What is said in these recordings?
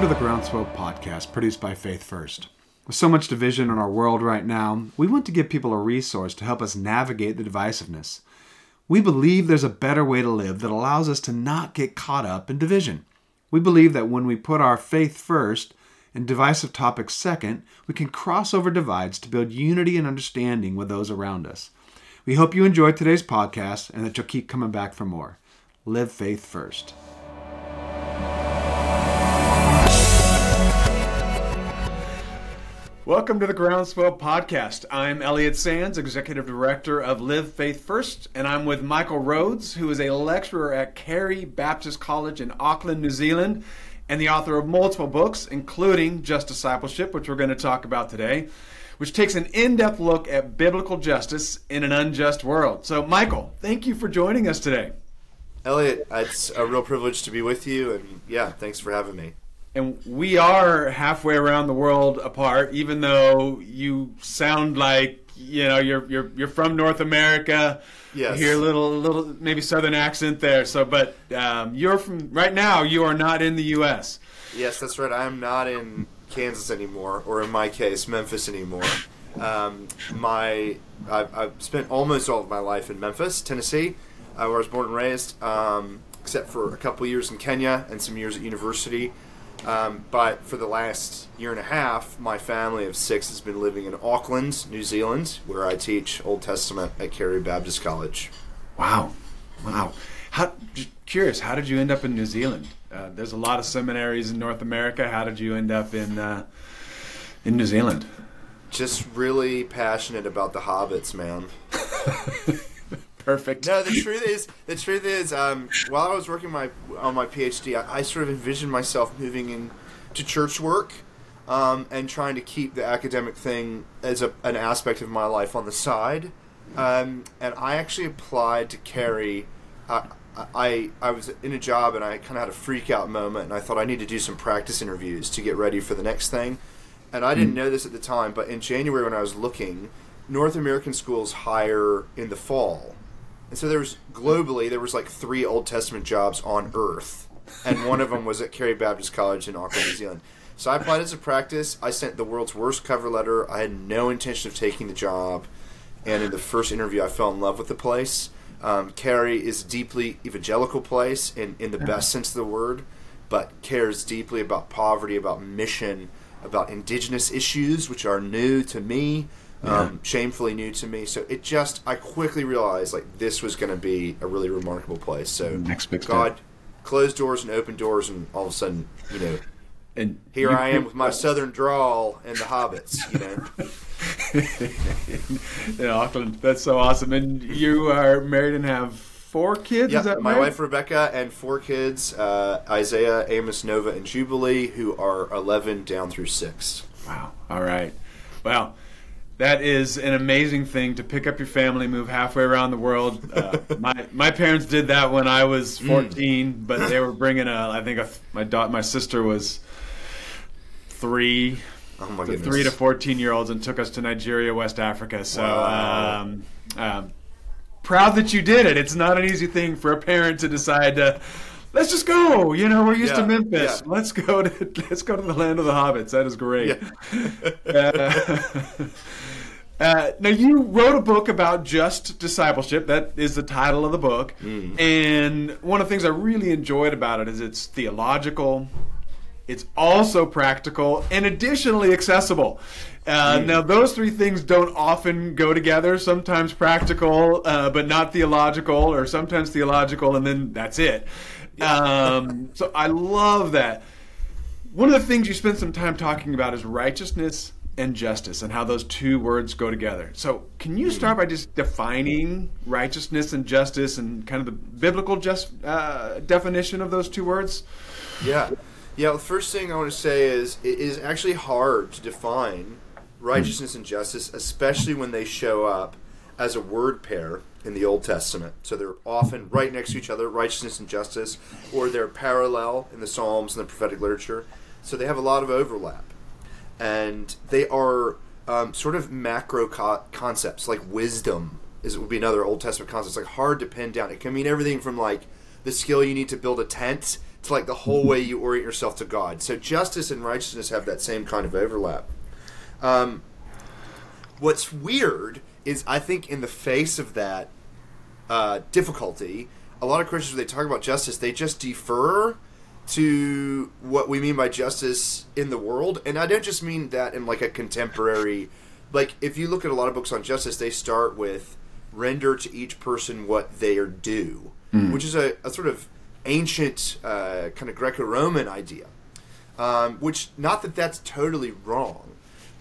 Welcome to the Groundswell podcast produced by Faith First. With so much division in our world right now, we want to give people a resource to help us navigate the divisiveness. We believe there's a better way to live that allows us to not get caught up in division. We believe that when we put our faith first and divisive topics second, we can cross over divides to build unity and understanding with those around us. We hope you enjoyed today's podcast and that you'll keep coming back for more. Live faith first. Welcome to the Groundswell Podcast. I'm Elliot Sands, Executive Director of Live Faith First, and I'm with Michael Rhodes, who is a lecturer at Carey Baptist College in Auckland, New Zealand, and the author of multiple books, including Just Discipleship, which we're going to talk about today, which takes an in depth look at biblical justice in an unjust world. So, Michael, thank you for joining us today. Elliot, it's a real privilege to be with you, and yeah, thanks for having me and we are halfway around the world apart even though you sound like you know you're you're you're from North America. Yes. You hear a little little maybe southern accent there. So but um, you're from right now you are not in the US yes that's right. I'm not in Kansas anymore or in my case Memphis anymore. Um, my I've, I've, spent almost all of my life in Memphis Tennessee uh, where I was born and raised um, except for a couple years in Kenya and some years at university um, but for the last year and a half, my family of six has been living in Auckland, New Zealand, where I teach Old Testament at Carey Baptist College. Wow, wow. How curious? How did you end up in New Zealand? Uh, there's a lot of seminaries in North America. How did you end up in uh, in New Zealand? Just really passionate about the hobbits, man. Perfect. No, the truth is, the truth is, um, while I was working my on my PhD, I, I sort of envisioned myself moving into church work um, and trying to keep the academic thing as a, an aspect of my life on the side. Um, and I actually applied to Carey. I, I I was in a job and I kind of had a freak out moment, and I thought I need to do some practice interviews to get ready for the next thing. And I didn't mm. know this at the time, but in January when I was looking, North American schools hire in the fall and so there was globally there was like three Old Testament jobs on Earth, and one of them was at Carey Baptist College in Auckland, New Zealand. So I applied as a practice. I sent the world's worst cover letter. I had no intention of taking the job, and in the first interview, I fell in love with the place. Um, Carey is a deeply evangelical place in in the best sense of the word, but cares deeply about poverty, about mission, about indigenous issues, which are new to me yeah. um, shamefully new to me. So it just, I quickly realized like this was going to be a really remarkable place. So Next big God step. closed doors and opened doors, and all of a sudden, you know, and here I am with my southern drawl and the hobbits, you know. in Auckland, that's so awesome. And you are married and have four kids. Yeah, my wife Rebecca and four kids: uh, Isaiah, Amos, Nova, and Jubilee, who are eleven down through six. Wow! All right. Well, that is an amazing thing to pick up your family, move halfway around the world. Uh, my my parents did that when I was mm. 14, mm. but they were bringing a. I think a, my daughter, my sister was three, oh my three to 14 year olds, and took us to Nigeria, West Africa. So. Wow. Um, um, proud that you did it. It's not an easy thing for a parent to decide to let's just go. You know, we're used yeah, to Memphis. Yeah. Let's go to let's go to the land of the hobbits. That is great. Yeah. uh, uh, now you wrote a book about just discipleship. That is the title of the book. Mm. And one of the things I really enjoyed about it is it's theological. It's also practical and additionally accessible. Uh, mm. Now, those three things don't often go together. Sometimes practical, uh, but not theological, or sometimes theological, and then that's it. Um, so I love that. One of the things you spend some time talking about is righteousness and justice and how those two words go together. So, can you start by just defining righteousness and justice and kind of the biblical just uh, definition of those two words? Yeah. Yeah, the first thing I want to say is it is actually hard to define righteousness and justice, especially when they show up as a word pair in the Old Testament. So they're often right next to each other, righteousness and justice, or they're parallel in the Psalms and the prophetic literature. So they have a lot of overlap and they are um, sort of macro co- concepts like wisdom is would be another Old Testament concept. It's like hard to pin down. It can mean everything from like the skill you need to build a tent to like the whole way you orient yourself to God. So justice and righteousness have that same kind of overlap. Um, what's weird is I think in the face of that uh, difficulty, a lot of Christians when they talk about justice, they just defer to what we mean by justice in the world, and I don't just mean that in like a contemporary. Like if you look at a lot of books on justice, they start with render to each person what they are due, which is a, a sort of ancient uh, kind of Greco-Roman idea. Um, which not that that's totally wrong,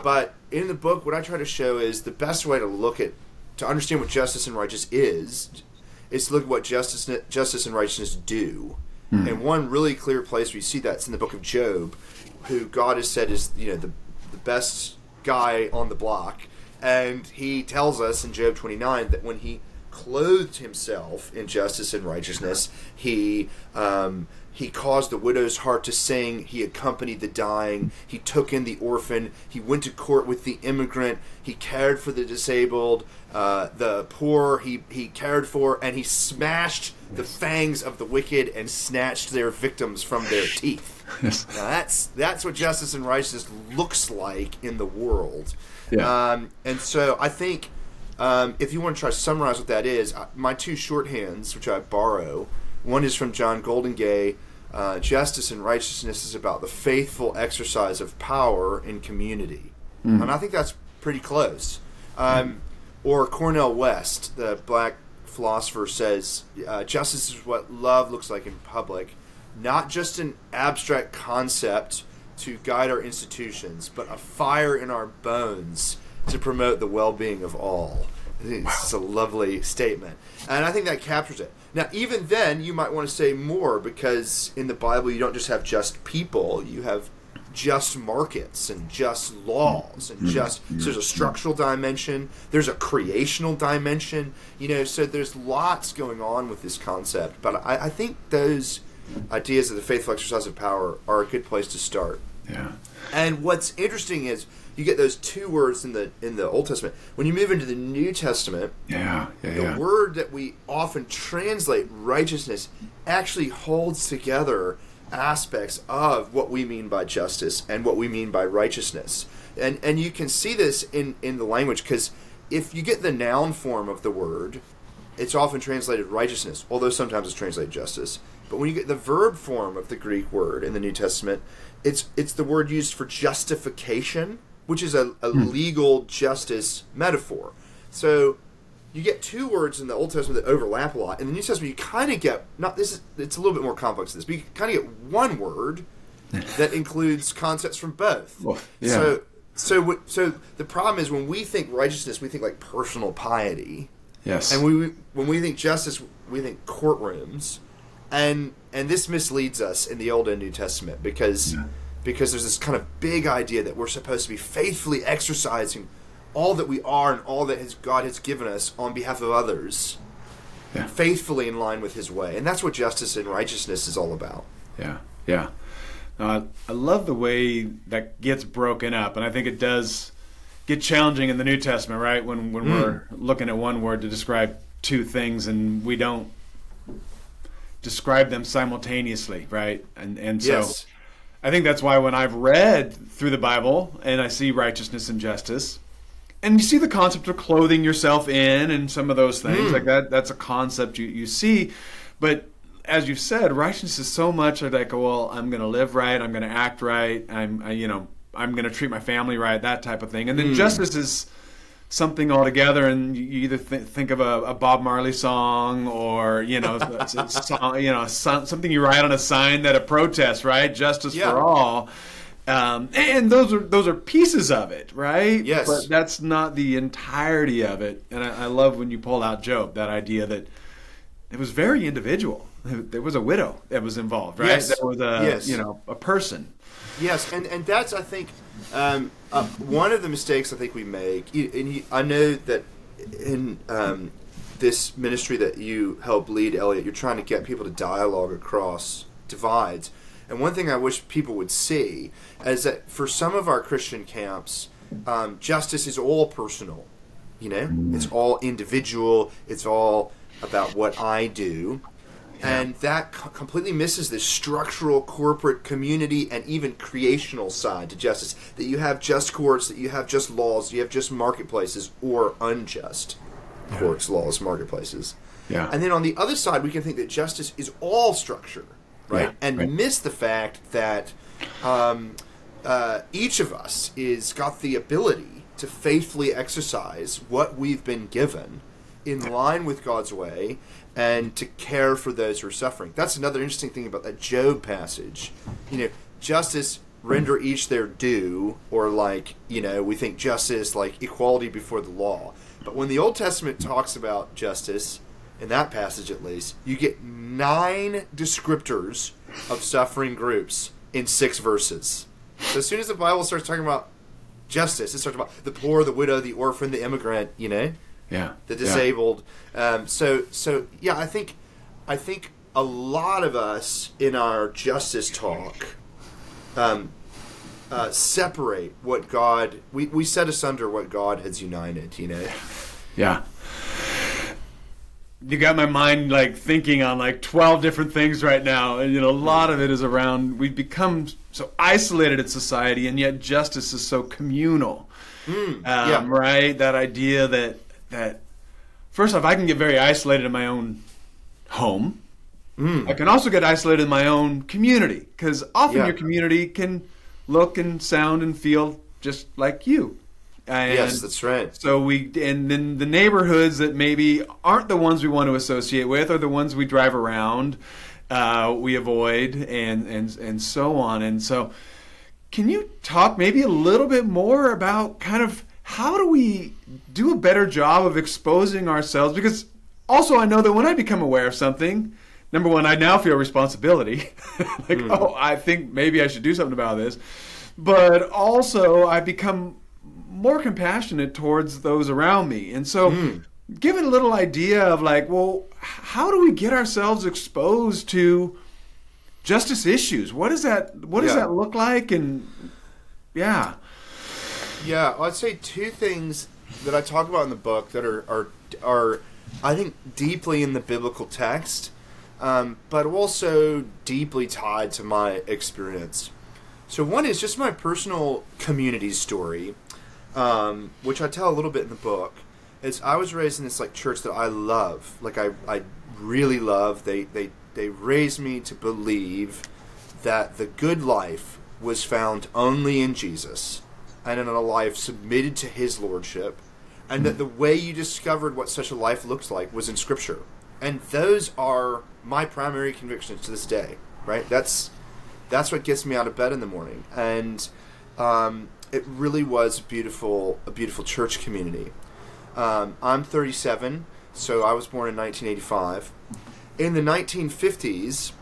but in the book, what I try to show is the best way to look at to understand what justice and righteousness is is to look at what justice justice and righteousness do. Hmm. And one really clear place where you see that's in the book of Job, who God has said is you know the the best guy on the block, and he tells us in Job twenty nine that when he clothed himself in justice and righteousness, he um, he caused the widow's heart to sing. He accompanied the dying. He took in the orphan. He went to court with the immigrant. He cared for the disabled, uh, the poor. He he cared for, and he smashed the fangs of the wicked and snatched their victims from their teeth. Yes. Now that's that's what justice and righteousness looks like in the world. Yeah. Um, and so I think um, if you want to try to summarize what that is, uh, my two shorthands, which I borrow, one is from John Goldingay. Uh, justice and righteousness is about the faithful exercise of power in community, and I think that's pretty close. Um, or Cornel West, the black philosopher, says uh, justice is what love looks like in public, not just an abstract concept to guide our institutions, but a fire in our bones to promote the well-being of all. It's a lovely statement, and I think that captures it. Now, even then, you might want to say more because in the Bible, you don't just have just people; you have just markets and just laws and mm-hmm. just so there's a mm-hmm. structural dimension. There's a creational dimension. You know so there's lots going on with this concept. But i, I think those ideas of the faithful exercise of power are a good place to start. Yeah. and what's interesting is you get those two words in the in the Old Testament. When you move into the New Testament, Yeah. Yeah. the yeah. word that we often translate righteousness actually holds together aspects of what we mean by justice and what we mean by righteousness. And and you can see this in in the language cuz if you get the noun form of the word, it's often translated righteousness, although sometimes it's translated justice. But when you get the verb form of the Greek word in the New Testament, it's it's the word used for justification, which is a, a hmm. legal justice metaphor. So you get two words in the Old Testament that overlap a lot. In the New Testament, you kind of get not this. Is, it's a little bit more complex than this, but you kind of get one word that includes concepts from both. Well, yeah. So so so the problem is when we think righteousness, we think like personal piety. Yes. And we when we think justice, we think courtrooms, and and this misleads us in the Old and New Testament because because there's this kind of big idea that we're supposed to be faithfully exercising all that we are and all that his, God has given us on behalf of others, Yeah. faithfully in line with His way, and that's what justice and righteousness is all about. Yeah, yeah. I, I love the way that gets broken up, and I think it does get challenging in the New Testament, right? When when hmm. we're looking at one word to describe two things, and we don't describe them simultaneously, right? And and so Yes. I think that's why when I've read through the Bible and I see righteousness and justice, and you see the concept of clothing yourself in and some of those things hmm. like that, that's a concept you, you see. But as you've said, righteousness is so much like, well, I'm going to live right, I'm going to act right, I'm, I, you know, I'm going to treat my family right, that type of thing. And then hmm. justice is something altogether, and you either th- think of a, a Bob Marley song or you know, it's a song, you know, some- something you write on a sign that a protest, right? Justice Yeah. for all. Um, and those are those are pieces of it, right? Yes. but that's not the entirety of it. And I, I love when you pull out Job, that idea that it was very individual. There was a widow that was involved, right? Yes. There was a Yes. you know a person. Yes, and, and that's I think um, uh, one of the mistakes I think we make. And I know that in um, this ministry that you help lead, Elliot, you're trying to get people to dialogue across divides. And one thing I wish people would see is that for some of our Christian camps, um, justice is all personal. You know, it's all individual. It's all about what I do. And that co- completely misses this structural, corporate, community, and even creational side to justice. That you have just courts, that you have just laws, you have just marketplaces, or unjust courts, laws, marketplaces. Yeah. And then on the other side, we can think that justice is all structure, right? Yeah, and right. miss the fact that um, uh, each of us is got the ability to faithfully exercise what we've been given in line with God's way and to care for those who are suffering. That's another interesting thing about that Job passage. You know, justice render each their due or like, you know, we think justice like equality before the law. But when the Old Testament talks about justice, in that passage at least, you get nine descriptors of suffering groups in six verses. So as soon as the Bible starts talking about justice, it starts about the poor, the widow, the orphan, the immigrant, you know, Yeah. the Yeah. disabled. Um, so so yeah, I think I think a lot of us in our justice talk um, uh, separate what God we, we set asunder what God has united, you know. Yeah. You got my mind like thinking on like 12 different things right now. And, you know, a lot of it is around we've become so isolated in society, and yet justice is so communal. um, yeah. Right? That idea that, that, first off, I can get very isolated in my own home. I can also get isolated in my own community because often Yeah. your community can look and sound and feel just like you. And yes, that's right. so we and then the neighborhoods that maybe aren't the ones we want to associate with are the ones we drive around, uh, we avoid, and and and so on. And so, can you talk maybe a little bit more about kind of how do we do a better job of exposing ourselves? Because also I know that when I become aware of something, number one, I now feel responsibility. like, hmm. oh, I think maybe I should do something about this. But also, I become more compassionate towards those around me. And so, hmm. give it a little idea of like, well, how do we get ourselves exposed to justice issues? What does that what does Yeah. that look like? And yeah, Yeah, I'd say two things that I talk about in the book that are are are I think deeply in the biblical text, um, but also deeply tied to my experience. So one is just my personal community story, um, which I tell a little bit in the book. Is I was raised in this like church that I love, like I I really love. They they they raised me to believe that the good life was found only in Jesus and in a life submitted to his lordship and that the way you discovered what such a life looks like was in scripture. And those are my primary convictions to this day right? That's that's what gets me out of bed in the morning. And um, it really was a beautiful a beautiful church community. Um, i'm 37 so i was born in 1985 in the 1950s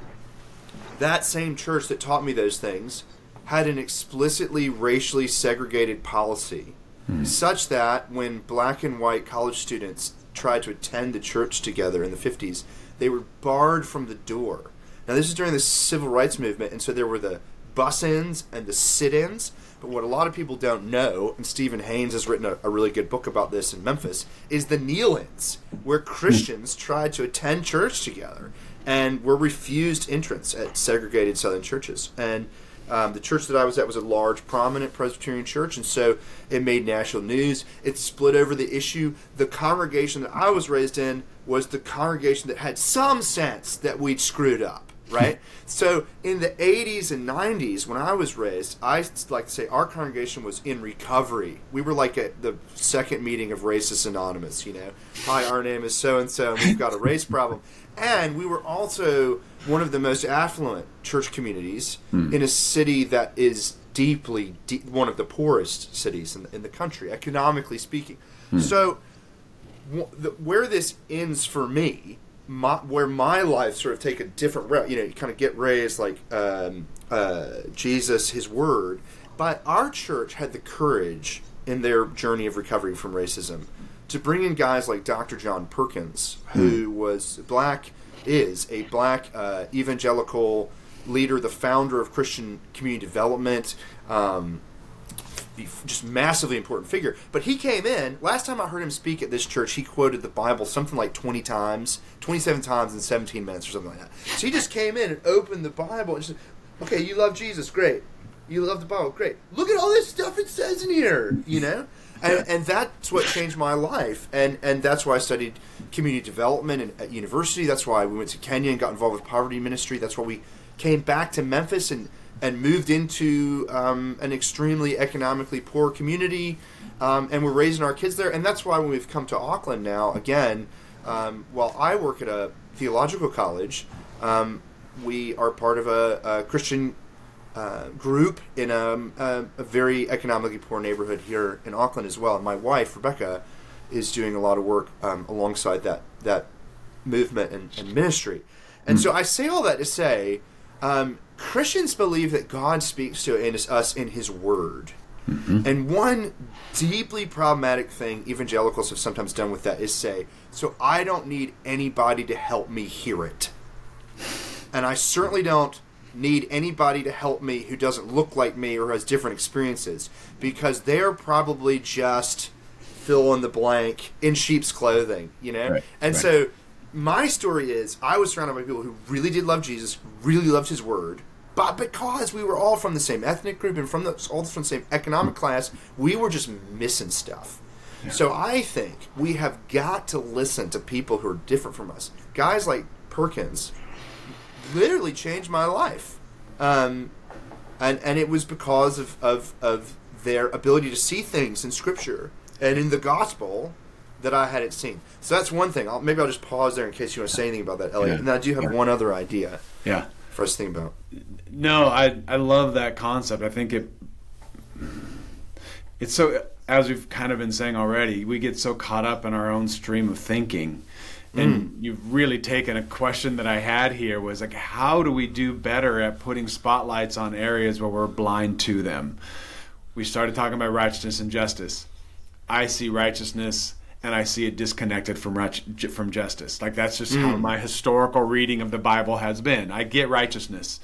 that same church that taught me those things had an explicitly racially segregated policy, hmm. such that when black and white college students tried to attend the church together in the 50s, they were barred from the door. Now, this is during the civil rights movement, and so there were the bus ins and the sit ins. But what a lot of people don't know, and Stephen Haynes has written a, a really good book about this in Memphis, is the kneel ins, where hmm. Christians tried to attend church together and were refused entrance at segregated Southern churches. And um, the church that I was at was a large, prominent Presbyterian church, and so it made national news. It split over the issue. The congregation that I was raised in was the congregation that had some sense that we'd screwed up right? so in the 80s and 90s, when I was raised, I like to say our congregation was in recovery. We were like at the second meeting of Racists Anonymous, you know. Hi, our name is so and so, and we've got a race problem. And we were also one of the most affluent church communities in a city that is deeply, deep, one of the poorest cities in the, in the country, economically speaking. So wh- the, where this ends for me, my, where my life sort of take a different route, you know, you kind of get raised like um, uh, Jesus, His Word. But our church had the courage in their journey of recovery from racism to bring in guys like Dr. John Perkins, who was black, is a black uh, evangelical leader, the founder of Christian Community Development. Um, just massively important figure. But he came in. Last time I heard him speak at this church, he quoted the Bible something like twenty times, twenty-seven times in seventeen minutes or something like that. So he just came in and opened the Bible and said, "Okay, you love Jesus, great. You love the Bible, great. Look at all this stuff it says in here, you know." And, and that's what changed my life, and and that's why I studied community development and, at university. That's why we went to Kenya and got involved with poverty ministry. That's why we came back to Memphis and and moved into um, an extremely economically poor community, um, and we're raising our kids there. And that's why when we've come to Auckland now, again, um, while I work at a theological college, um, we are part of a, a Christian uh, group in a, a, a, very economically poor neighborhood here in Auckland as well. And my wife Rebecca is doing a lot of work um, alongside that that movement and, and ministry. And mm. so I say all that to say um, Christians believe that God speaks to us in His Word. Mm-hmm. And one deeply problematic thing evangelicals have sometimes done with that is say, so I don't need anybody to help me hear it. And I certainly don't need anybody to help me who doesn't look like me or has different experiences because they're probably just fill in the blank in sheep's clothing, you know? Right, and right. so my story is I was surrounded by people who really did love Jesus, really loved his word, but because we were all from the same ethnic group and from the, all from the same economic mm. class, we were just missing stuff. Yeah. So I think we have got to listen to people who are different from us. Guys like Perkins literally changed my life. Um, and, and it was because of, of, of their ability to see things in Scripture and in the gospel that I hadn't seen. So that's one thing. I'll, maybe I'll just pause there in case you want to say anything about that, Elliot. Yeah. And I do you have one other idea. Yeah. For us to think about. No, I I love that concept. I think it it's so as we've kind of been saying already, we get so caught up in our own stream of thinking. And mm. you've really taken a question that I had here was like how do we do better at putting spotlights on areas where we're blind to them? We started talking about righteousness and justice. I see righteousness and I see it disconnected from from justice. Like that's just mm. how my historical reading of the Bible has been. I get righteousness.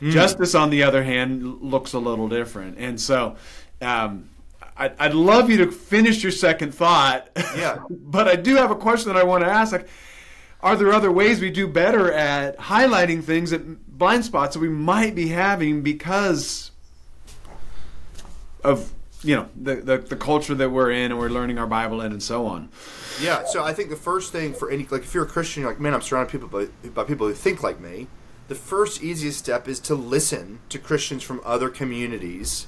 Mm. Justice, on the other hand, looks a little different. And so, um, I'd, I'd love you to finish your second thought. Yeah. but I do have a question that I want to ask. Like, are there other ways we do better at highlighting things that blind spots that we might be having because of you know the, the, the culture that we're in and we're learning our Bible in and so on. Yeah, so I think the first thing for any like if you're a Christian, you're like man, I'm surrounded people by, by people who think like me. The first easiest step is to listen to Christians from other communities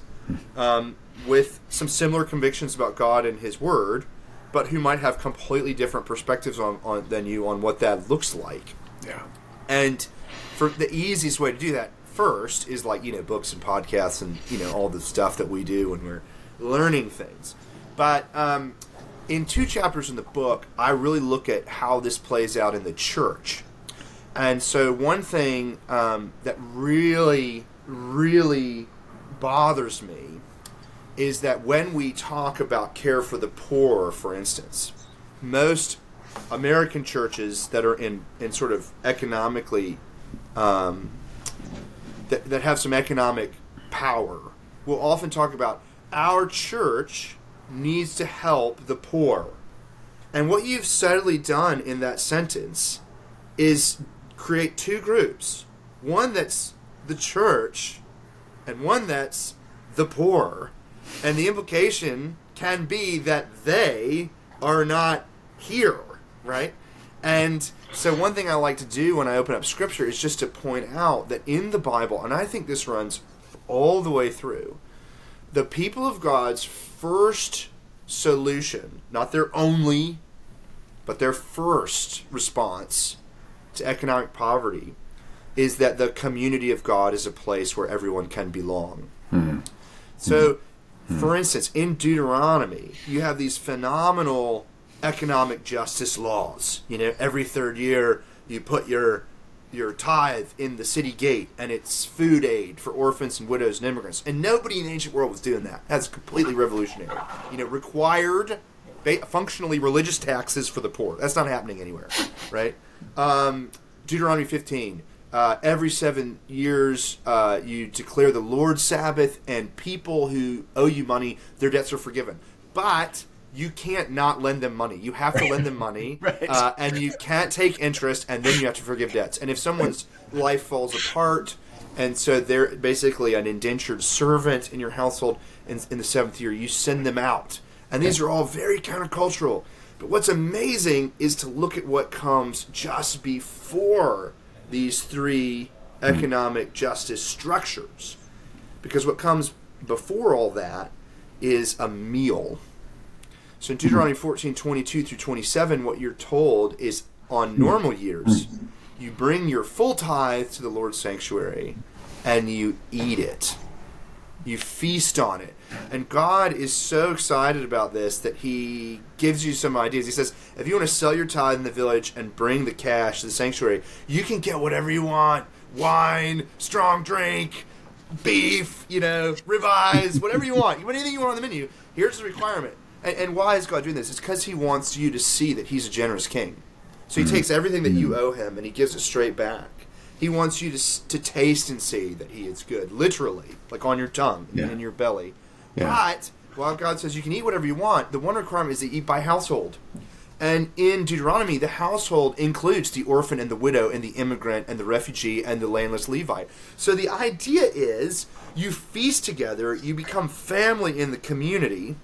um, with some similar convictions about God and His Word, but who might have completely different perspectives on, on than you on what that looks like. Yeah, and for the easiest way to do that first is like you know books and podcasts and you know all the stuff that we do when we're learning things. But um, in two chapters in the book, I really look at how this plays out in the church. And so, one thing um, that really, really bothers me is that when we talk about care for the poor, for instance, most American churches that are in, in sort of economically, um, that, that have some economic power, will often talk about our church needs to help the poor. And what you've subtly done in that sentence is create two groups one that's the church, and one that's the poor. And the implication can be that they are not here, right? And so, one thing I like to do when I open up scripture is just to point out that in the Bible, and I think this runs all the way through, the people of God's first solution, not their only, but their first response to economic poverty, is that the community of God is a place where everyone can belong. Mm-hmm. So, mm-hmm. For instance, in Deuteronomy, you have these phenomenal economic justice laws. You know, every third year you put your your tithe in the city gate and it's food aid for orphans and widows and immigrants. And nobody in the ancient world was doing that. That's completely revolutionary. You know, required functionally religious taxes for the poor. That's not happening anywhere, right? Um, Deuteronomy 15. Uh, every seven years, uh, you declare the Lord's Sabbath, and people who owe you money, their debts are forgiven. But you can't not lend them money. You have to lend them money, Right. uh, and you can't take interest, and then you have to forgive debts. And if someone's life falls apart, and so they're basically an indentured servant in your household in, in the seventh year, you send them out. And these are all very countercultural. But what's amazing is to look at what comes just before these three economic justice structures. Because what comes before all that is a meal. So in Deuteronomy hmm. 14, 22 through 27, what you're told is on normal hmm. years, hmm. you bring your full tithe to the Lord's sanctuary and you eat it. You feast on it. And God is so excited about this that He gives you some ideas. He says, if you want to sell your tithe in the village and bring the cash to the sanctuary, you can get whatever you want wine, strong drink, beef, you know, ribeyes, whatever you want. Anything you want on the menu. Here's the requirement. And, and why is God doing this? It's because He wants you to see that He's a generous King. So He mm-hmm. takes everything that you mm-hmm. owe Him and He gives it straight back. He wants you to, to taste and see that He is good, literally, like on your tongue Yeah. and in your belly. Yeah. But while God says you can eat whatever you want, the one requirement is to eat by household. And in Deuteronomy, the household includes the orphan and the widow and the immigrant and the refugee and the landless Levite. So the idea is you feast together, you become family in the community,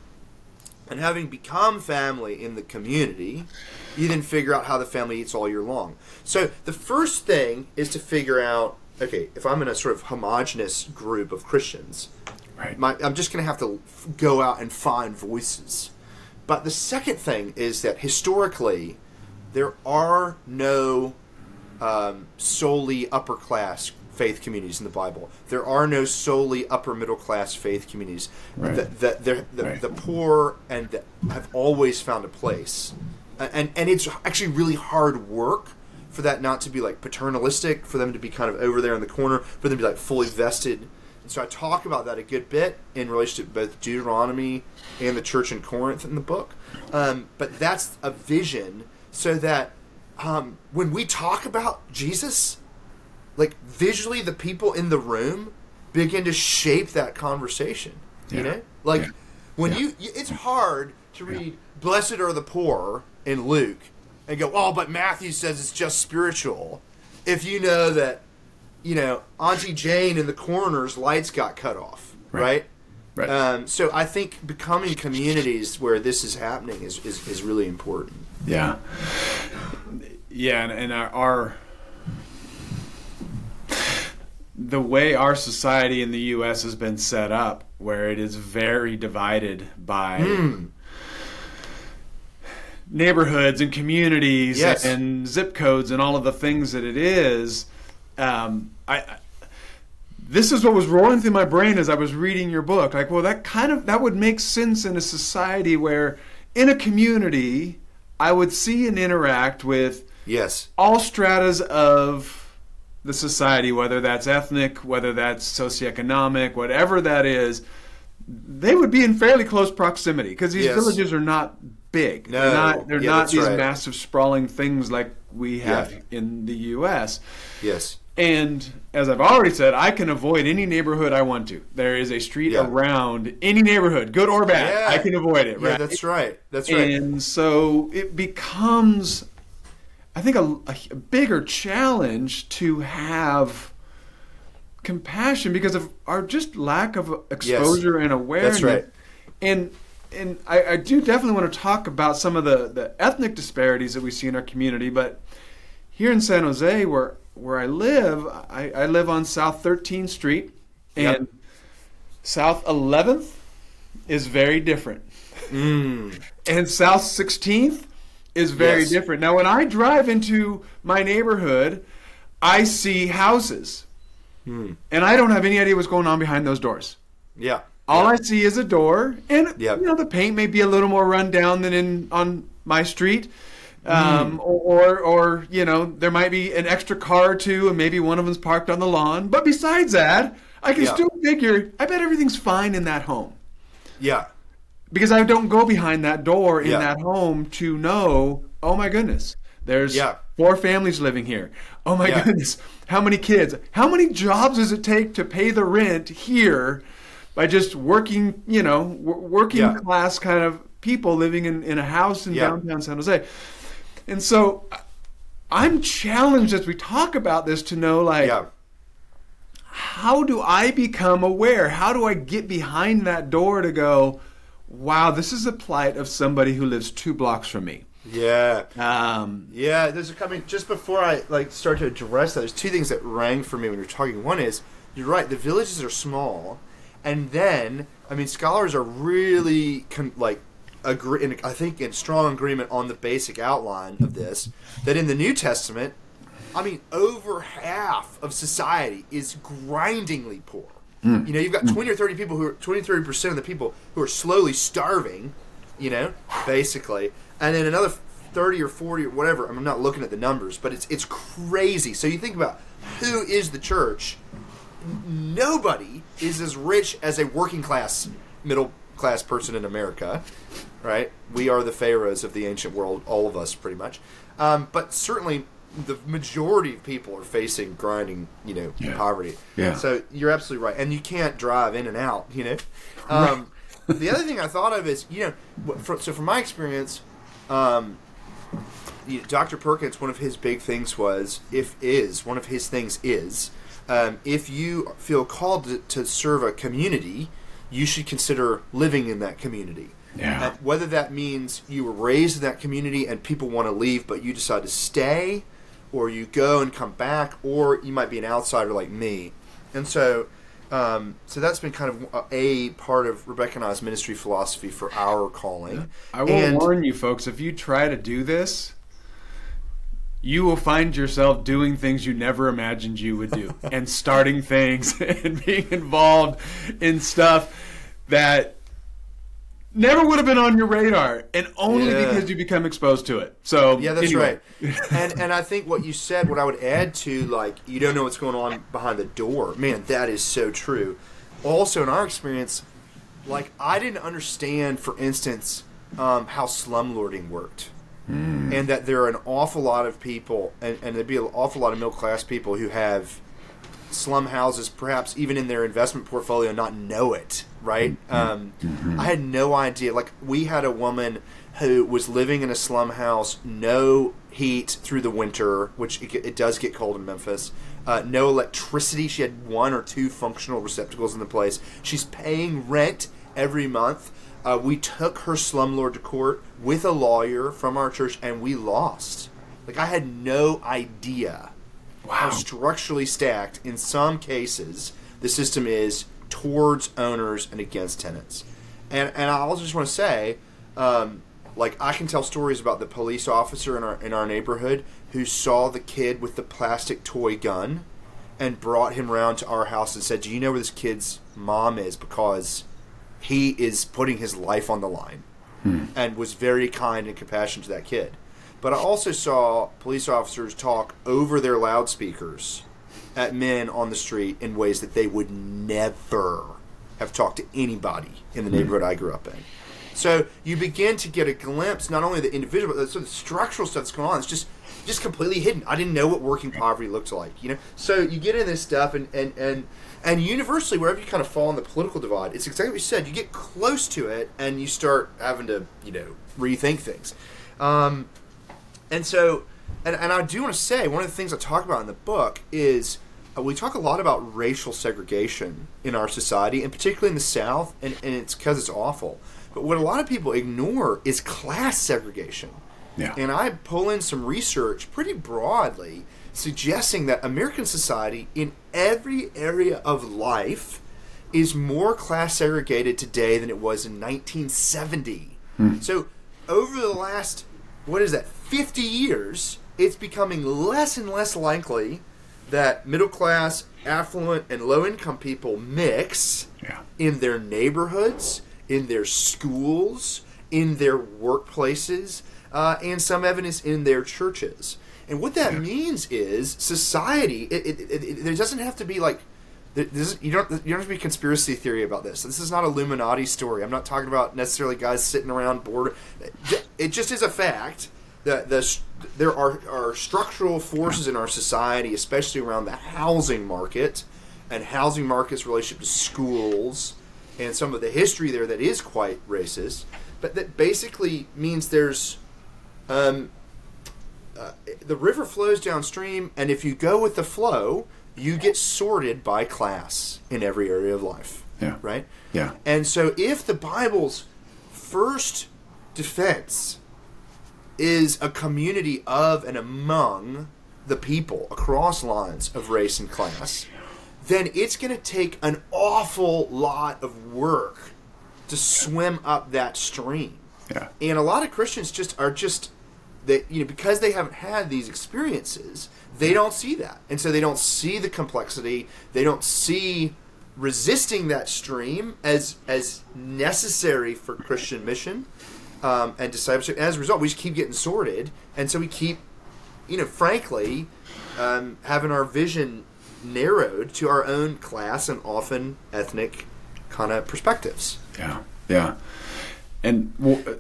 and having become family in the community, you then figure out how the family eats all year long. So the first thing is to figure out okay, if I'm in a sort of homogenous group of Christians, Right. my, I'm just going to have to go out and find voices. But the second thing is that historically, there are no um, solely upper class faith communities in the Bible. There are no solely upper middle class faith communities. Right. The, the, the, the, Right. the poor and the, have always found a place. And, and it's actually really hard work for that not to be like paternalistic, for them to be kind of over there in the corner, for them to be like fully vested. And so I talk about that a good bit in relation to both Deuteronomy and the church in Corinth in the book. Um, but that's a vision so that um, when we talk about Jesus, like visually the people in the room begin to shape that conversation. You Yeah. know? Like Yeah. when Yeah. you, you it's hard to read blessed are the poor in Luke and go, "Oh, but Matthew says it's just spiritual." If you know that you know, Auntie Jane in the coroner's lights got cut off, right? Right. Right. Um, so I think becoming communities where this is happening is, is, is really important. Yeah. Yeah, and, and our, our the way our society in the U.S. has been set up, where it is very divided by Hmm. neighborhoods and communities Yes. and zip codes and all of the things that it is. Um, I, I this is what was rolling through my brain as I was reading your book. Like, well, that kind of that would make sense in a society where, in a community, I would see and interact with Yes. all stratas of the society, whether that's ethnic, whether that's socioeconomic, whatever that is, they would be in fairly close proximity because these Yes. villages are not big. No. they're not. They're Yeah, not these right. massive sprawling things like we have Yeah. in the U.S. Yes. And as I've already said, I can avoid any neighborhood I want to. There is a street Yeah. around any neighborhood, good or bad. Yeah. I can avoid it. Yeah, Right? that's right. That's right. And so it becomes, I think, a, a bigger challenge to have compassion because of our just lack of exposure and awareness. That's right. And and I, I do definitely want to talk about some of the, the ethnic disparities that we see in our community, but here in San Jose, where where I live, I, I live on South 13th Street, and Yep. South 11th is very different Mm. and South 16th is very Yes. different. Now, when I drive into my neighborhood, I see houses, Hmm. and I don't have any idea what's going on behind those doors. Yeah. All I see is a door, and Yep. you know the paint may be a little more run down than in on my street. Um, or, or or you know there might be an extra car or two, and maybe one of them's parked on the lawn. But besides that, I can Yeah. still figure. I bet everything's fine in that home Yeah. because I don't go behind that door in Yeah. that home to know, oh my goodness, There's Yeah. four families living here. Oh my Yeah. goodness. How many kids? How many jobs does it take to pay the rent here by just working, you know, working class kind of people living in, in a house in downtown San Jose? And so I- I'm challenged as we talk about this to know like Yeah. how do I become aware? How do I get behind that door to go, wow, this is the plight of somebody who lives two blocks from me? Yeah. Um, Yeah, there's a coming. Just before I like start to address that, there's two things that rang for me when you're talking. One is you're right. The villages are small, and then I mean scholars are really con- like agree. In, I think in strong agreement on the basic outline of this that in the New Testament, I mean over half of society is grindingly poor. Hmm. You know, you've got hmm. 20 or 30 people who are 20 30 percent of the people who are slowly starving. You know, basically, and then another 30 or 40 or whatever. I'm not looking at the numbers, but it's it's crazy. So you think about who is the church? Nobody is as rich as a working class, middle class person in America, right? We are the pharaohs of the ancient world, all of us, pretty much. Um, but certainly, the majority of people are facing grinding, you know, Yeah. poverty. Yeah. So you're absolutely right, and you can't drive in and out, you know. Um, the other thing I thought of is, you know, fr- so from my experience, um, you know, Dr. Perkins, one of his big things was, if is one of his things is, um, if you feel called to, to serve a community, you should consider living in that community. Yeah. And whether that means you were raised in that community and people want to leave, but you decide to stay, or you go and come back, or you might be an outsider like me. And so, um, so that's been kind of a part of Rebecca and I's ministry philosophy for our calling. I will And- warn you, folks, if you try to do this, you will find yourself doing things you never imagined you would do and starting things and being involved in stuff that never would have been on your radar and only Yeah. because you become exposed to it. So Yeah, that's anyway. right. and and I think what you said, what I would add to like you don't know what's going on behind the door. Man, that is so true. Also, in our experience, like I didn't understand, for instance, um, how slumlording worked. And that there are an awful lot of people, and, and there'd be an awful lot of middle class people who have slum houses, perhaps even in their investment portfolio, not know it. Right? Um, I had no idea. Like we had a woman who was living in a slum house, no heat through the winter, which it, it does get cold in Memphis. Uh, no electricity. She had one or two functional receptacles in the place. She's paying rent every month. Uh, we took her slumlord to court with a lawyer from our church, and we lost. Like I had no idea how structurally stacked in some cases the system is towards owners and against tenants. And and I also just want to say, um, like I can tell stories about the police officer in our in our neighborhood who saw the kid with the plastic toy gun and brought him around to our house and said, "Do you know where this kid's mom is?" Because he is putting his life on the line, and was very kind and compassionate to that kid. But I also saw police officers talk over their loudspeakers at men on the street in ways that they would never have talked to anybody in the neighborhood I grew up in. So you begin to get a glimpse not only of the individual, but the sort of structural stuff that's going on. It's just just completely hidden. I didn't know what working poverty looked like. You know, so you get in this stuff, and and and and universally, wherever you kind of fall on the political divide, it's exactly what you said. You get close to it, and you start having to you know rethink things. Um, and so, and, and I do want to say, one of the things I talk about in the book is uh, we talk a lot about racial segregation in our society, and particularly in the South, and, and it's because it's awful. But what a lot of people ignore is class segregation. Yeah. And I pull in some research pretty broadly suggesting that American society, in every area of life, is more class segregated today than it was in 1970. So, over the last, what is that, 50 years, it's becoming less and less likely that middle class, affluent, and low income people mix Yeah. in their neighborhoods, in their schools, in their workplaces, uh, and some evidence in their churches. And what that means is society. It, it, it, it, there doesn't have to be like this, you don't you don't have to be conspiracy theory about this. This is not Illuminati story. I'm not talking about necessarily guys sitting around bored. It just is a fact that the there are, are structural forces in our society, especially around the housing market and housing market's relationship to schools and some of the history there that is quite racist, but that basically means there's um, uh, the river flows downstream, and if you go with the flow, you get sorted by class in every area of life. Yeah. Right? Yeah. And so if the Bible's first defense is a community of and among the people across lines of race and class, then it's going to take an awful lot of work to swim up that stream. Yeah. And a lot of Christians just are just that you know because they haven't had these experiences, they don't see that. And so they don't see the complexity, they don't see resisting that stream as as necessary for Christian mission um, and discipleship. And as a result, we just keep getting sorted, and so we keep, you know, frankly, um, having our vision narrowed to our own class and often ethnic kind of perspectives. Yeah, yeah. And well, uh,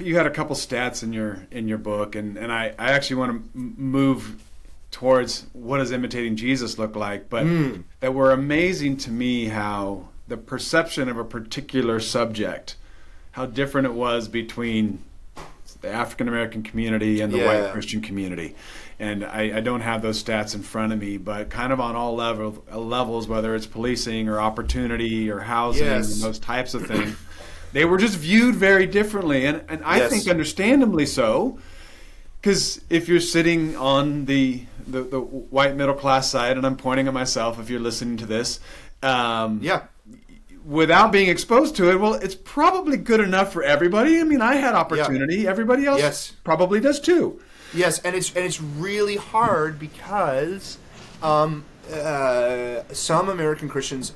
you had a couple stats in your in your book, and and I I actually want to move towards what does imitating Jesus look like, but Mm. that were amazing to me how the perception of a particular subject, how different it was between the African American community and the Yeah. white Christian community. And I, I don't have those stats in front of me, but kind of on all level, levels, whether it's policing or opportunity or housing Yes. and those types of things, they were just viewed very differently. And, and I Yes. think understandably so, because if you're sitting on the, the, the white middle class side, and I'm pointing at myself if you're listening to this, um, Yeah. without being exposed to it, well, it's probably good enough for everybody. I mean, I had opportunity. Everybody else Yes. probably does too. Yes, and it's and it's really hard because um, uh, some American Christians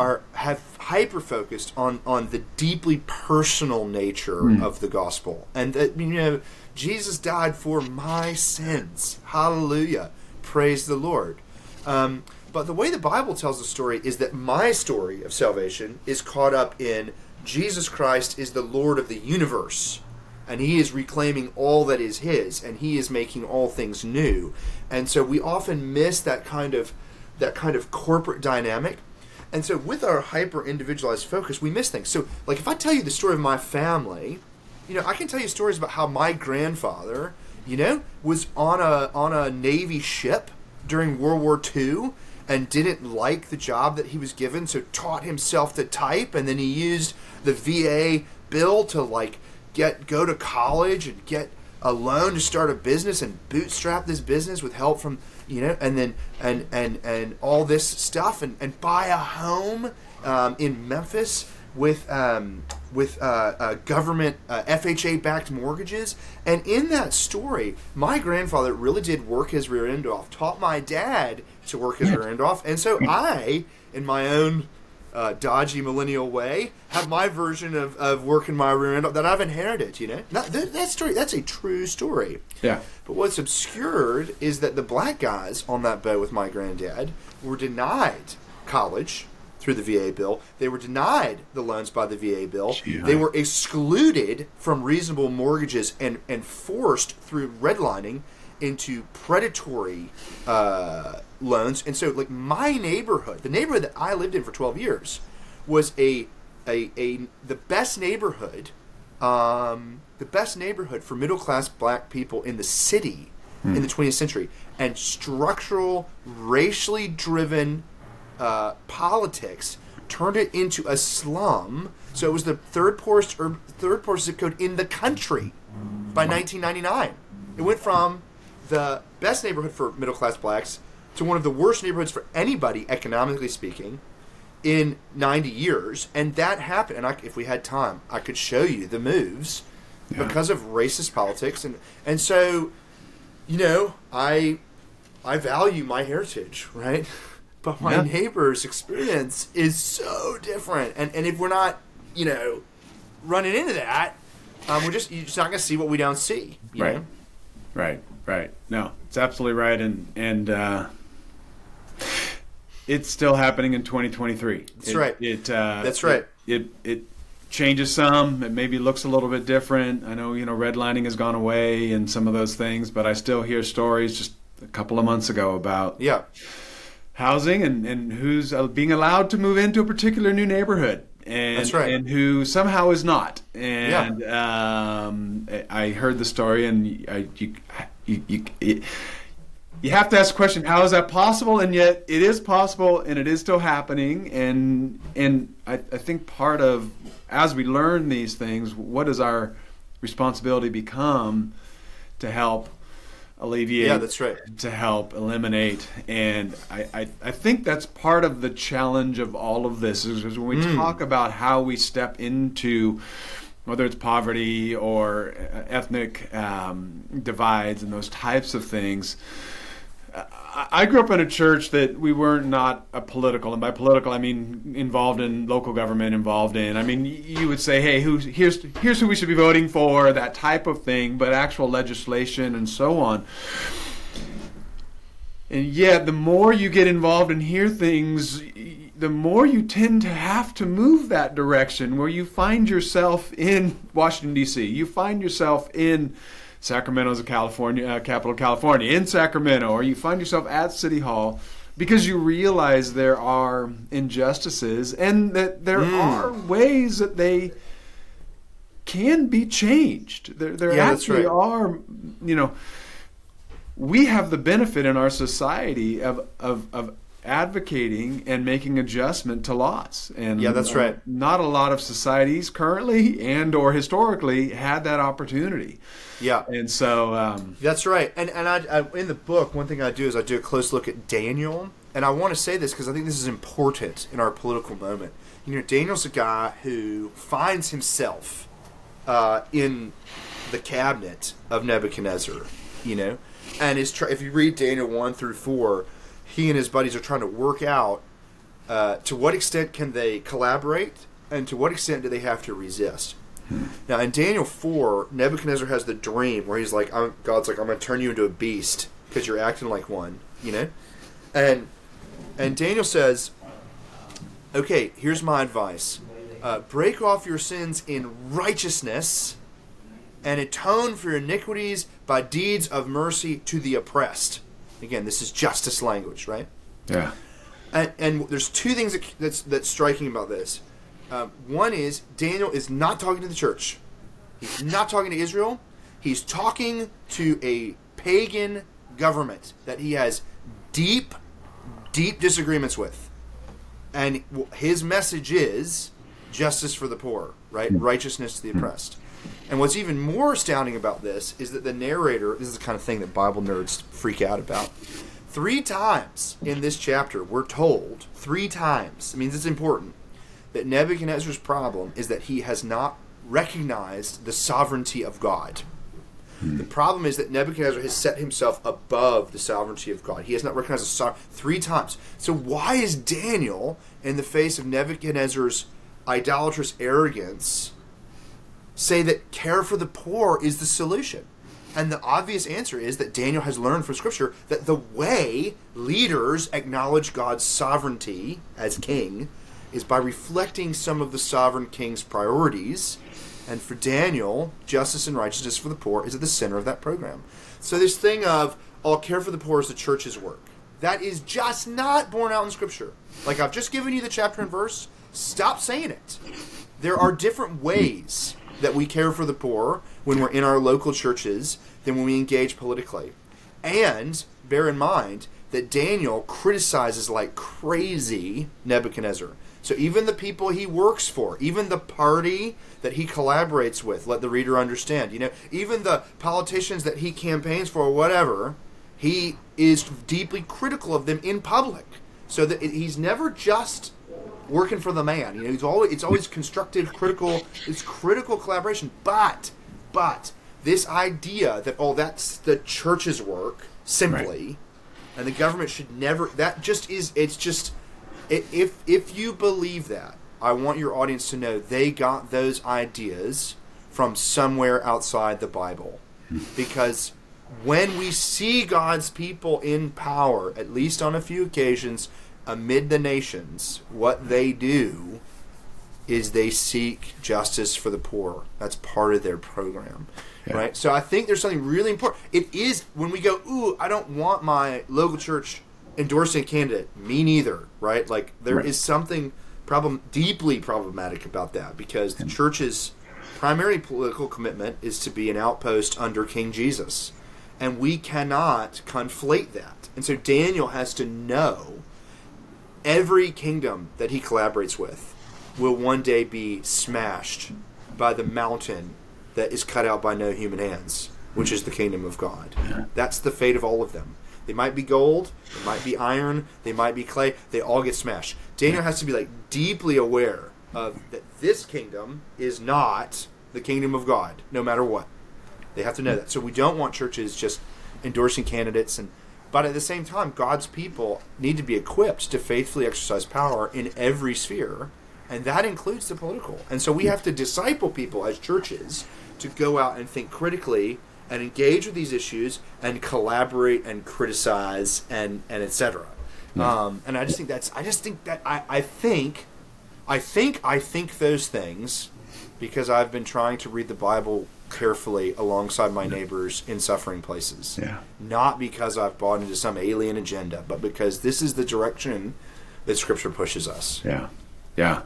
are have hyper focused on on the deeply personal nature of the gospel, and that you know Jesus died for my sins. Hallelujah, praise the Lord. Um, but the way the Bible tells the story is that my story of salvation is caught up in Jesus Christ is the Lord of the universe and he is reclaiming all that is his and he is making all things new and so we often miss that kind of that kind of corporate dynamic and so with our hyper individualized focus we miss things. So like if i tell you the story of my family you know i can tell you stories about how my grandfather you know was on a on a navy ship during world war ii and didn't like the job that he was given so taught himself to type and then he used the va bill to like get go to college and get a loan to start a business and bootstrap this business with help from you know and then and and and all this stuff and and buy a home um, in Memphis with um, with uh, uh, government uh, FHA backed mortgages. And in that story my grandfather really did work his rear end off taught my dad to work his rear end off. And so I in my own uh, dodgy millennial way have my version of, of working my rear end that I've inherited. You know, Not, that, that story that's a true story. Yeah. But what's obscured is that the black guys on that boat with my granddad were denied college through the VA bill. They were denied the loans by the VA bill. Gee, they were excluded from reasonable mortgages and, and forced through redlining into predatory uh, loans. And so, like my neighborhood, the neighborhood that I lived in for 12 years, was a a, a the best neighborhood, um, the best neighborhood for middle class black people in the city in the 20th century, and structural, racially driven uh, politics turned it into a slum. So it was the third poorest or third poorest zip code in the country by 1999. It went from the best neighborhood for middle class blacks to one of the worst neighborhoods for anybody, economically speaking, in 90 years. And that happened. And I, if we had time, I could show you the moves Yeah. because of racist politics. And and so, you know, I I value my heritage, right? But my Yeah. neighbor's experience is so different. And and if we're not, you know, running into that, um, we're just you're just not gonna see what we don't see. You Right. Know? Right, right. No, it's absolutely right, and and uh, it's still happening in 2023. That's It- right. It uh, That's right. It, it changes some. It maybe looks a little bit different. I know you know redlining has gone away and some of those things, but I still hear stories just a couple of months ago about Yeah. housing and, and who's uh, being allowed to move into a particular new neighborhood. And, That's right. and who somehow is not. And um, I heard the story, and I, you, you, you, you have to ask the question: How is that possible? And yet, it is possible, and it is still happening. And and I, I think part of as we learn these things, what does our responsibility become to help alleviate? Yeah, that's right. To help eliminate, and I, I, I think that's part of the challenge of all of this is, is when we Mm. talk about how we step into whether it's poverty or uh, ethnic um, divides and those types of things. I I grew up in a church that we were not a political, and by political I mean involved in local government, involved in. I mean, you would say, "Hey, who's here's here's who we should be voting for," that type of thing. But actual legislation and so on. And yet, the more you get involved and hear things, the more you tend to have to move that direction where you find yourself in Washington, D.C., you find yourself in Sacramento's a California, uh, capital of California, in Sacramento, or you find yourself at City Hall because you realize there are injustices and that there Mm. are ways that they can be changed. There, there Yeah, actually right. are, you know, we have the benefit in our society of, of, of advocating and making adjustment to laws. And Yeah, that's right. Not a lot of societies currently and or historically had that opportunity. Yeah. And so, um, That's right. And and I, I in the book, one thing I do is I do a close look at Daniel, and I want to say this because I think this is important in our political moment. You know, Daniel's a guy who finds himself uh, in the cabinet of Nebuchadnezzar. You know, and is try- if you read Daniel one through four, he and his buddies are trying to work out uh, to what extent can they collaborate, and to what extent do they have to resist. Now in Daniel four, Nebuchadnezzar has the dream where he's like, I'm, "God's like, I'm going to turn you into a beast because you're acting like one," you know, and and Daniel says, "Okay, here's my advice: uh, break off your sins in righteousness, and atone for your iniquities by deeds of mercy to the oppressed." Again, this is justice language, right? yeah. And, and there's two things that, that's that's striking about this. Um, one is Daniel is not talking to the church. He's not talking to Israel. He's talking to a pagan government that he has deep, deep disagreements with. And his message is justice for the poor, right? Righteousness to the oppressed. And what's even more astounding about this is that the narrator, this is the kind of thing that Bible nerds freak out about. Three times in this chapter, we're told, three times, it means it's important, that Nebuchadnezzar's problem is that he has not recognized the sovereignty of God. Hmm. The problem is that Nebuchadnezzar has set himself above the sovereignty of God. He has not recognized the sovereignty three times. So why is Daniel, in the face of Nebuchadnezzar's idolatrous arrogance, say that care for the poor is the solution? And the obvious answer is that Daniel has learned from Scripture that the way leaders acknowledge God's sovereignty as king is by reflecting some of the sovereign king's priorities. And for Daniel, justice and righteousness for the poor is at the center of that program. So this thing of all care for the poor is the church's work. That is just not borne out in Scripture. Like I've just given you the chapter and verse. Stop saying it. There are different ways that we care for the poor when we're in our local churches than when we engage politically. And bear in mind that Daniel criticizes like crazy Nebuchadnezzar. So even the people he works for, even the party that he collaborates with, let the reader understand, you know, even the politicians that he campaigns for or whatever, he is deeply critical of them in public. So that he's never just working for the man. You know, it's always it's always constructive, critical. It's critical collaboration. But but this idea that oh that's the church's work simply, and the government should never. That just is. It's just i- if if you believe that, I want your audience to know they got those ideas from somewhere outside the Bible, because when we see God's people in power, at least on a few occasions, amid the nations, what they do is they seek justice for the poor. That's part of their program. Yeah. Right? So I think there's something really important. It is when we go, ooh, I don't want my local church endorsing a candidate. Me neither, right? Like there is Right. something problem deeply problematic about that because the church's primary political commitment is to be an outpost under King Jesus. And we cannot conflate that. And so Daniel has to know every kingdom that he collaborates with will one day be smashed by the mountain that is cut out by no human hands, which is the kingdom of God. That's the fate of all of them. They might be gold, they might be iron, they might be clay, they all get smashed. Daniel has to be like deeply aware of that this kingdom is not the kingdom of God, no matter what. They have to know that. So we don't want churches just endorsing candidates and but at the same time God's people need to be equipped to faithfully exercise power in every sphere and that includes the political. And so we have to disciple people as churches to go out and think critically and engage with these issues and collaborate and criticize and and etc. Um, and I just think that's I just think that I, I think I think I think those things because I've been trying to read the Bible carefully alongside my neighbors in suffering places. Yeah. Not because I've bought into some alien agenda, but because this is the direction that Scripture pushes us. Yeah. Yeah.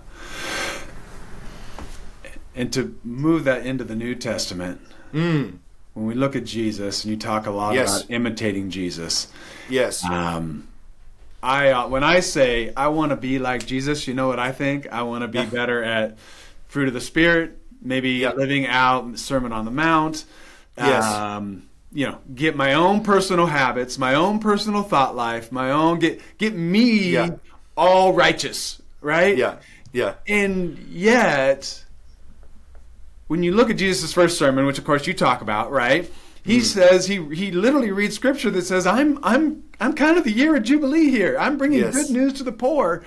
And to move that into the New Testament, Mm. when we look at Jesus, and you talk a lot Yes. about imitating Jesus. Yes. Um, I uh, when I say I want to be like Jesus, you know what I think? I want to be better at fruit of the spirit, maybe Yeah. living out Sermon on the Mount. Yes. Um, you know, get my own personal habits, my own personal thought life, my own get get me Yeah. all righteous, right? yeah. Yeah. And yet, when you look at Jesus' first sermon, which of course you talk about, right? He Mm. says he he literally reads scripture that says, "I'm I'm I'm kind of the year of jubilee here. I'm bringing Yes. good news to the poor."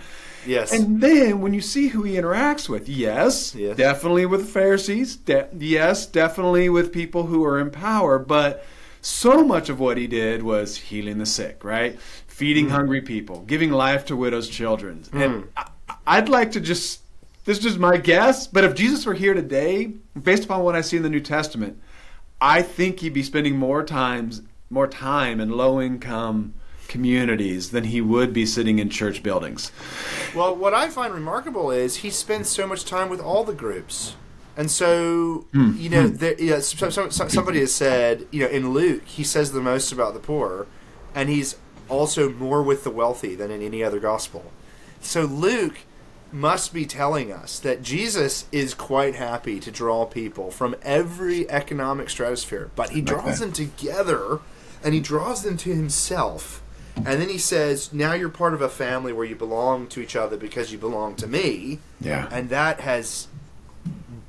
Yes. And then when you see who he interacts with, yes, Yes. definitely with the Pharisees, de- yes, definitely with people who are in power, but so much of what he did was healing the sick, right? Feeding mm-hmm. hungry people, giving life to widows' children. And mm-hmm. I, I'd like to just, this is just my guess, but if Jesus were here today, based upon what I see in the New Testament, I think he'd be spending more times, more time in low-income communities than he would be sitting in church buildings. Well, what I find remarkable is he spends so much time with all the groups. And so, hmm. you know, hmm. there, yeah, so, so, so- somebody has said, you know, in Luke, he says the most about the poor, and he's also more with the wealthy than in any other gospel. So Luke must be telling us that Jesus is quite happy to draw people from every economic stratosphere, but he draws them together and he draws them to himself. And then he says, Now you're part of a family where you belong to each other because you belong to me. Yeah. And that has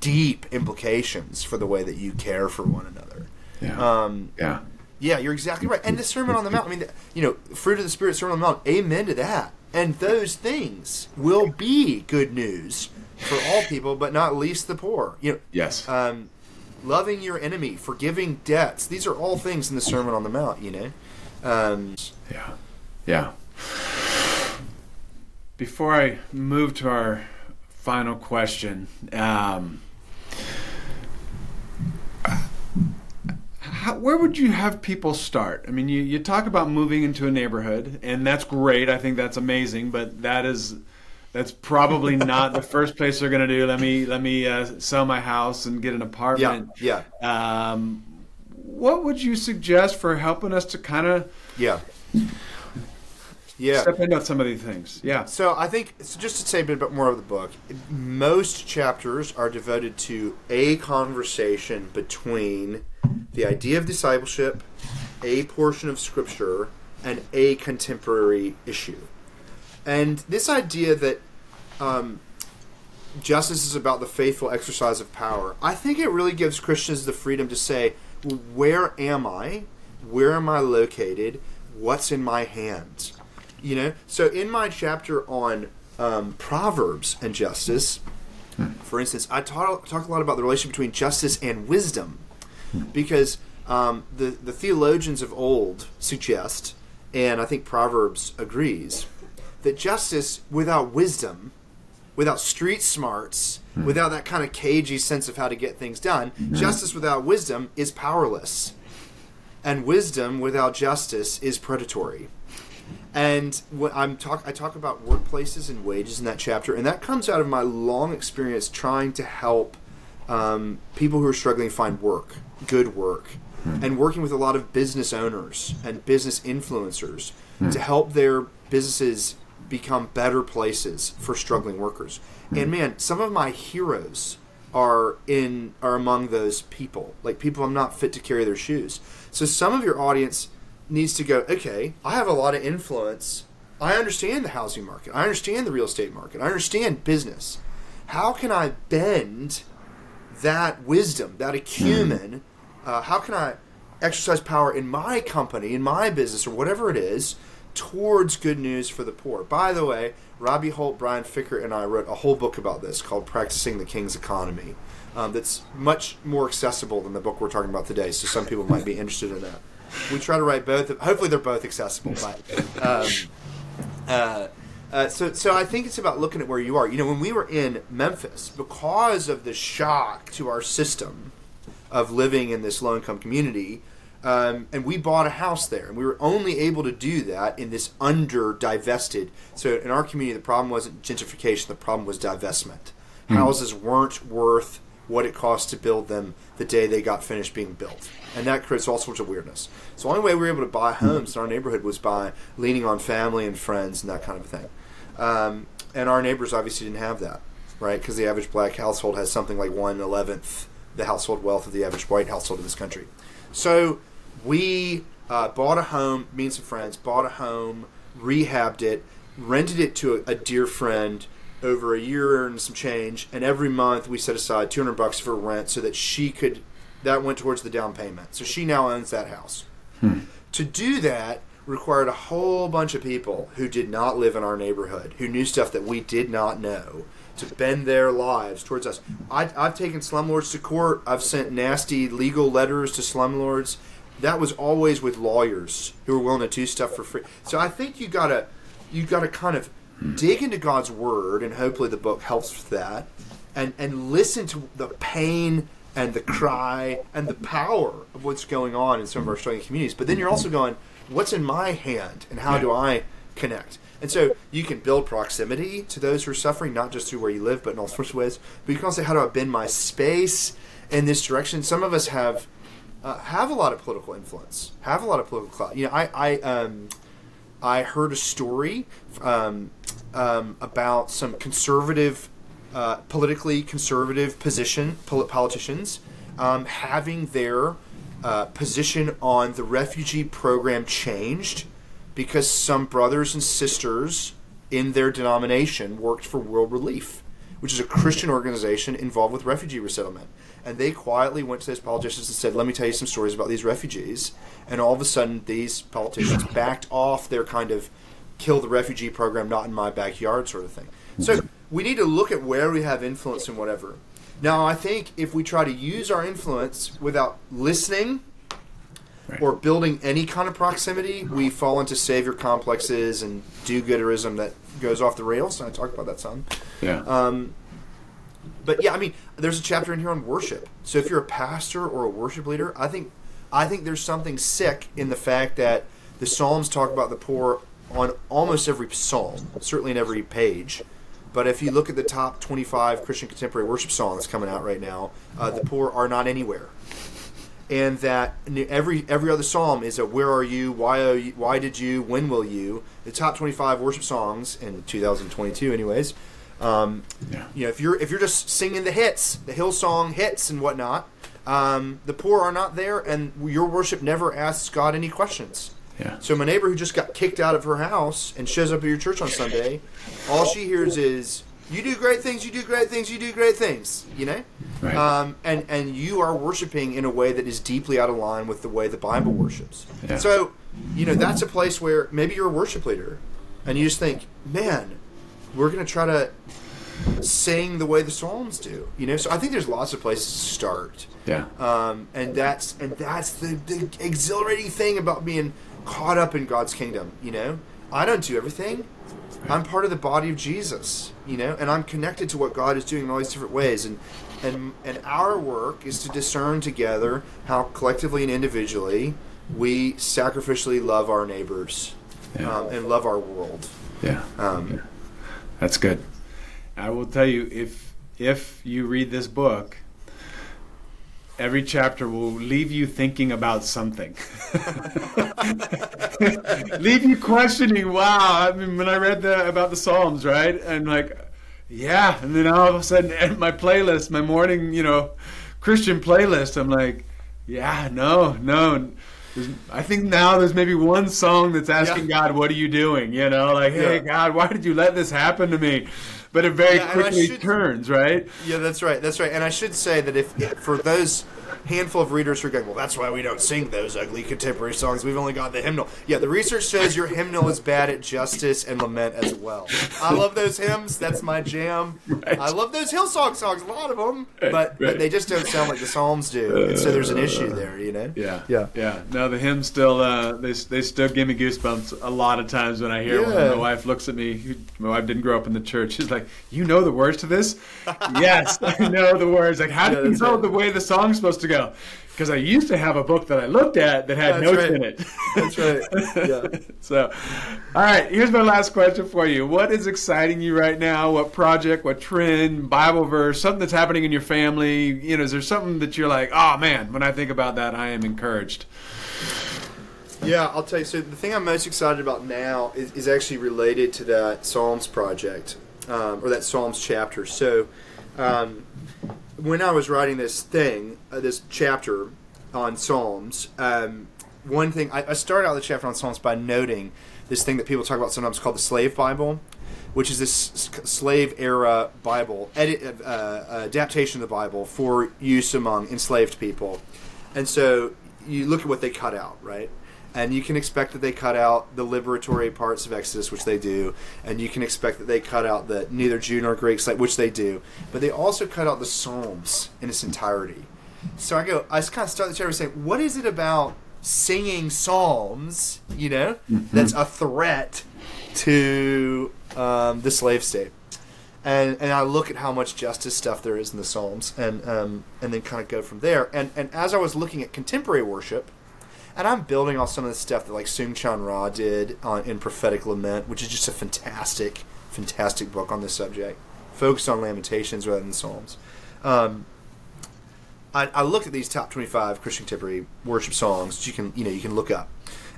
deep implications for the way that you care for one another. Yeah. Um, yeah. yeah, you're exactly right. And the Sermon on the Mount, I mean, you know, fruit of the Spirit, Sermon on the Mount, amen to that. And those things will be good news for all people, but not least the poor. You know, Yes. um, loving your enemy, forgiving debts. These are all things in the Sermon on the Mount, you know. Um, yeah. Yeah. Before I move to our final question, um, how, where would you have people start? I mean, you, you talk about moving into a neighborhood, and that's great. I think that's amazing, but that is that's probably not the first place they're going to do. Let me let me uh, sell my house and get an yeah, apartment. yeah, Um, what would you suggest for helping us to kind of yeah. Yeah. step into some of these things? Yeah. So I think so just to say a bit more of the book, most chapters are devoted to a conversation between the idea of discipleship, a portion of scripture, and a contemporary issue. And this idea that um, justice is about the faithful exercise of power, I think it really gives Christians the freedom to say, where am I? Where am I located? What's in my hands? You know, so in my chapter on um, Proverbs and justice, for instance, I talk, talk a lot about the relationship between justice and wisdom, because um, the the theologians of old suggest, and I think Proverbs agrees, that justice without wisdom without street smarts, Hmm. without that kind of cagey sense of how to get things done, hmm. justice without wisdom is powerless. And wisdom without justice is predatory. And when I'm talk, I talk about workplaces and wages in that chapter, and that comes out of my long experience trying to help um, people who are struggling to find work, good work, hmm. and working with a lot of business owners and business influencers to help their businesses become better places for struggling workers. And man, some of my heroes are in are among those people, like people I'm not fit to carry their shoes. So some of your audience needs to go, okay, I have a lot of influence. I understand the housing market. I understand the real estate market. I understand business. How can I bend that wisdom, that acumen? Uh, how can I exercise power in my company, in my business, or whatever it is, towards good news for the poor? By the way, Robby Holt, Brian Fikkert, and I wrote a whole book about this called Practicing the King's Economy. Um, that's much more accessible than the book we're talking about today, so some people might be interested in that. We try to write both. Hopefully, they're both accessible. But um, uh, uh, so, so I think it's about looking at where you are. You know, when we were in Memphis, because of the shock to our system of living in this low-income community, um, and we bought a house there, and we were only able to do that in this under-divested. So, in our community, the problem wasn't gentrification; the problem was divestment. Houses weren't worth what it cost to build them the day they got finished being built. And that creates all sorts of weirdness. So the only way we were able to buy homes in our neighborhood was by leaning on family and friends and that kind of thing. Um, and our neighbors obviously didn't have that, right? Because the average black household has something like one eleventh the household wealth of the average white household in this country. So we uh, bought a home, me and some friends, bought a home, rehabbed it, rented it to a, a dear friend over a year and some change, and every month we set aside 200 bucks for rent so that she could, that went towards the down payment. So she now owns that house. To do that required a whole bunch of people who did not live in our neighborhood, who knew stuff that we did not know, to bend their lives towards us. I, I've taken slumlords to court. I've sent nasty legal letters to slumlords. That was always with lawyers who were willing to do stuff for free. So I think you gotta, you gotta kind of dig into God's word, and hopefully the book helps with that, and and listen to the pain and the cry and the power of what's going on in some of our struggling communities. But then you're also going, what's in my hand, and how do I connect? And so you can build proximity to those who are suffering, not just through where you live, but in all sorts of ways. But you can also say, how do I bend my space in this direction? Some of us have uh, have a lot of political influence, have a lot of political clout. You know, I I um, I heard a story um, um, about some conservative, uh, politically conservative position pol- politicians um, having their uh, position on the refugee program changed because some brothers and sisters in their denomination worked for World Relief, which is a Christian organization involved with refugee resettlement. And they quietly went to those politicians and said, Let me tell you some stories about these refugees. And all of a sudden, these politicians backed off their kind of kill the refugee program, not in my backyard sort of thing. So we need to look at where we have influence and whatever. Now, I think if we try to use our influence without listening Right. or building any kind of proximity, we fall into savior complexes and do-gooderism that goes off the rails. And I talk about that some. Yeah. Um, but yeah, I mean, there's a chapter in here on worship. So if you're a pastor or a worship leader, I think I think there's something sick in the fact that the Psalms talk about the poor on almost every psalm, certainly in every page. But if you look at the top 25 Christian contemporary worship songs coming out right now, uh, the poor are not anywhere. And that every every other psalm is a "Where are you? Why are you? Why did you? When will you?" The top 25 worship songs in 2022, anyways. Um, Yeah. you know, if you're if you're just singing the hits, the Hillsong hits and whatnot, um, the poor are not there, and your worship never asks God any questions. Yeah. So my neighbor who just got kicked out of her house and shows up at your church on Sunday, all she hears is, "You do great things. You do great things. You do great things." You know, Right. um, and and you are worshiping in a way that is deeply out of line with the way the Bible worships. Yeah. So, you know, that's a place where maybe you're a worship leader, and you just think, "Man, we're going to try to sing the way the Psalms do." You know, so I think there's lots of places to start yeah. um, and that's and that's the, the exhilarating thing about being caught up in God's kingdom. You know, I don't do everything. I'm part of the body of Jesus, you know, and I'm connected to what God is doing in all these different ways. And and and our work is to discern together how collectively and individually we sacrificially love our neighbors Yeah. um, and love our world. Yeah. Um, Yeah. That's good. I will tell you if if you read this book, every chapter will leave you thinking about something. leave you questioning, wow, I mean when I read the about the Psalms, right? And like yeah, and then all of a sudden my playlist, my morning, you know, Christian playlist, I'm like, yeah, no, no. There's, I think now there's maybe one song that's asking Yeah. God, "What are you doing?" You know, like, "Hey Yeah. God, why did you let this happen to me?" But it very Yeah, quickly should- turns, right? Yeah, that's right. That's right. And I should say that if for those handful of readers who are going, well, that's why we don't sing those ugly contemporary songs. We've only got the hymnal. Yeah, the research shows your hymnal is bad at justice and lament as well. I love those hymns. That's my jam. Right. I love those Hillsong songs. A lot of them, Right, but, right. they just don't sound like the Psalms do. and so there's an issue there. You know. Yeah, Yeah. yeah. No, the hymns still uh, they they still give me goosebumps a lot of times when I hear. Yeah. My wife looks at me. My wife didn't grow up in the church. She's like, "You know the words to this?" yes, I know the words. Like, how Yeah, do you know the way the song's supposed to go? Because I used to have a book that I looked at that had That's notes right. in it. That's right. Yeah. So, all right, here's my last question for you. What is exciting you right now? What project, what trend, Bible verse, something that's happening in your family? You know, is there something that you're like, oh man, when I think about that, I am encouraged? Yeah, I'll tell you. So the thing I'm most excited about now is, is actually related to that Psalms project, um, or that Psalms chapter. So, um, when I was writing this thing, uh, this chapter on Psalms, um, one thing I, I started out the chapter on Psalms by noting this thing that people talk about sometimes called the Slave Bible, which is this s- slave era Bible edit, uh, adaptation of the Bible for use among enslaved people. And so you look at what they cut out, right? And you can expect that they cut out the liberatory parts of Exodus, which they do, and you can expect that they cut out the neither Jew nor Greek slave, which they do. But they also cut out the Psalms in its entirety. So I go, I just kind of start the chapter saying, what is it about singing psalms, you know, that's a threat to um, the slave state? And and I look at how much justice stuff there is in the psalms, and um, and then kind of go from there. And and as I was looking at contemporary worship, and I'm building off some of the stuff that like Soong-Chan Rah did on, in Prophetic Lament, which is just a fantastic, fantastic book on this subject, focused on Lamentations rather than Psalms. Um, I, I looked at these top 25 Christian contemporary worship songs that you can you know you can look up,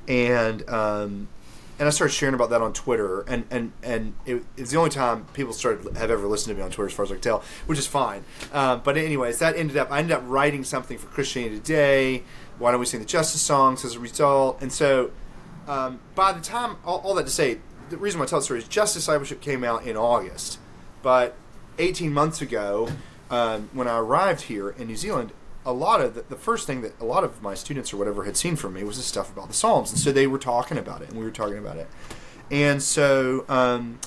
and um, and I started sharing about that on Twitter, and and and it, it's the only time people started have ever listened to me on Twitter, as far as I can tell, which is fine. Um, but anyways, that ended up I ended up writing something for Christianity Today. Why don't we sing the Justice songs as a result? And so, um, by the time all, all that to say, the reason why I tell the story is Just Discipleship came out in August, but 18 months ago, um, when I arrived here in New Zealand, a lot of the, the first thing that a lot of my students or whatever had seen from me was this stuff about the Psalms, and so they were talking about it, and we were talking about it, and so um,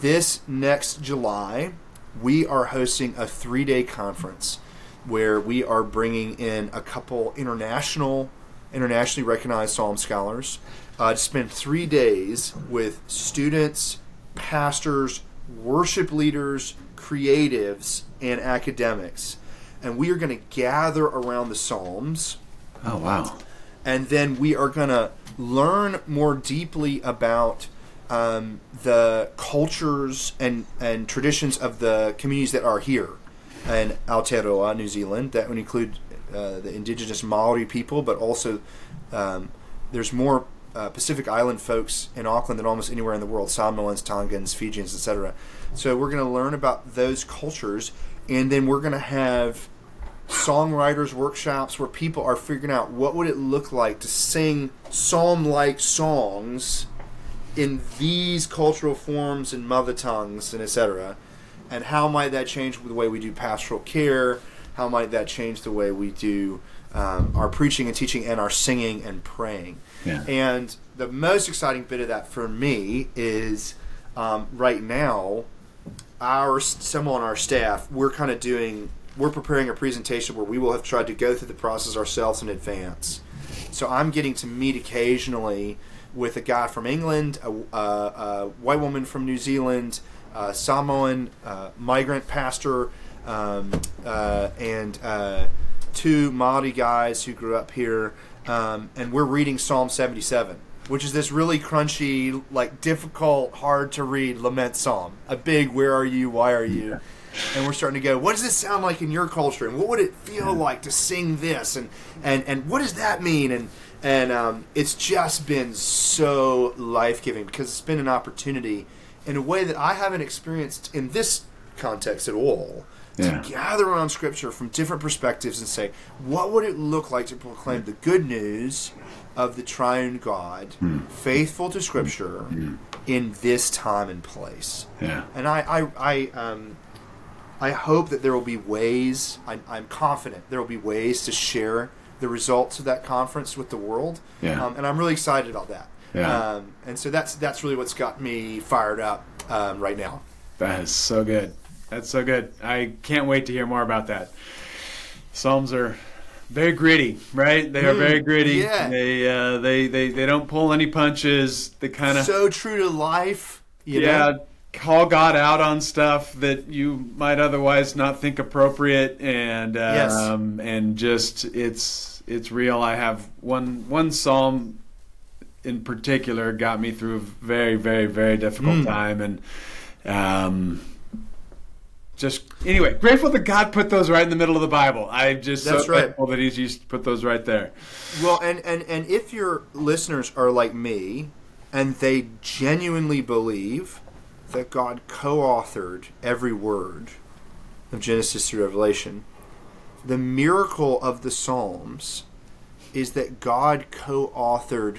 this next July, we are hosting a three-day conference where we are bringing in a couple international, internationally recognized Psalm scholars uh, to spend three days with students, pastors, worship leaders, creatives, and academics. And we are going to gather around the Psalms, Oh wow. and then we are going to learn more deeply about um, the cultures and, and traditions of the communities that are here in Aotearoa, New Zealand. That would include uh, the indigenous Maori people, but also um, there's more uh, Pacific Island folks in Auckland than almost anywhere in the world Samoans, Tongans, Fijians, etc. So we're going to learn about those cultures, and then we're going to have songwriters workshops where people are figuring out what would it look like to sing psalm-like songs in these cultural forms and mother tongues and etc and how might that change the way we do pastoral care? How might that change the way we do um, our preaching and teaching and our singing and praying? Yeah. and the most exciting bit of that for me is um, right now our someone on our staff we're kind of doing we're preparing a presentation where we will have tried to go through the process ourselves in advance. So i'm getting to meet occasionally with a guy from England, a, a, a white woman from New Zealand, Samoan uh, migrant pastor, um, uh, and uh, two Maori guys who grew up here. Um, and we're reading Psalm 77, which is this really crunchy, like difficult, hard to read lament psalm. A big "Where are you? Why are you?" and we're starting to go, what does this sound like in your culture, and what would it feel like to sing this, and and and what does that mean, and and um, it's just been so life giving because it's been an opportunity in a way that I haven't experienced in this context at all. Yeah. To gather around Scripture from different perspectives and say, what would it look like to proclaim the good news of the triune God, faithful to Scripture, in this time and place? Yeah. And I, I, I, um, I hope that there will be ways. I, I'm confident there will be ways to share the results of that conference with the world. Yeah. Um, and I'm really excited about that. Yeah. Um, and so that's that's really what's got me fired up um, right now. That is so good. That's so good. I can't wait to hear more about that. Psalms are very gritty, right? They are Mm, very gritty. yeah. They, uh, they they they don't pull any punches. They kind of So true to life. You yeah know? call God out on stuff that you might otherwise not think appropriate, and Yes. um, and just it's it's real. I have one one psalm in particular got me through a very very very difficult Mm. time, and um, just anyway grateful that God put those right in the middle of the Bible. I'm just That's so right. thankful that He's used to put those right there. Well, and, and, and if your listeners are like me and they genuinely believe that God co authored every word of Genesis through Revelation, the miracle of the Psalms is that God co authored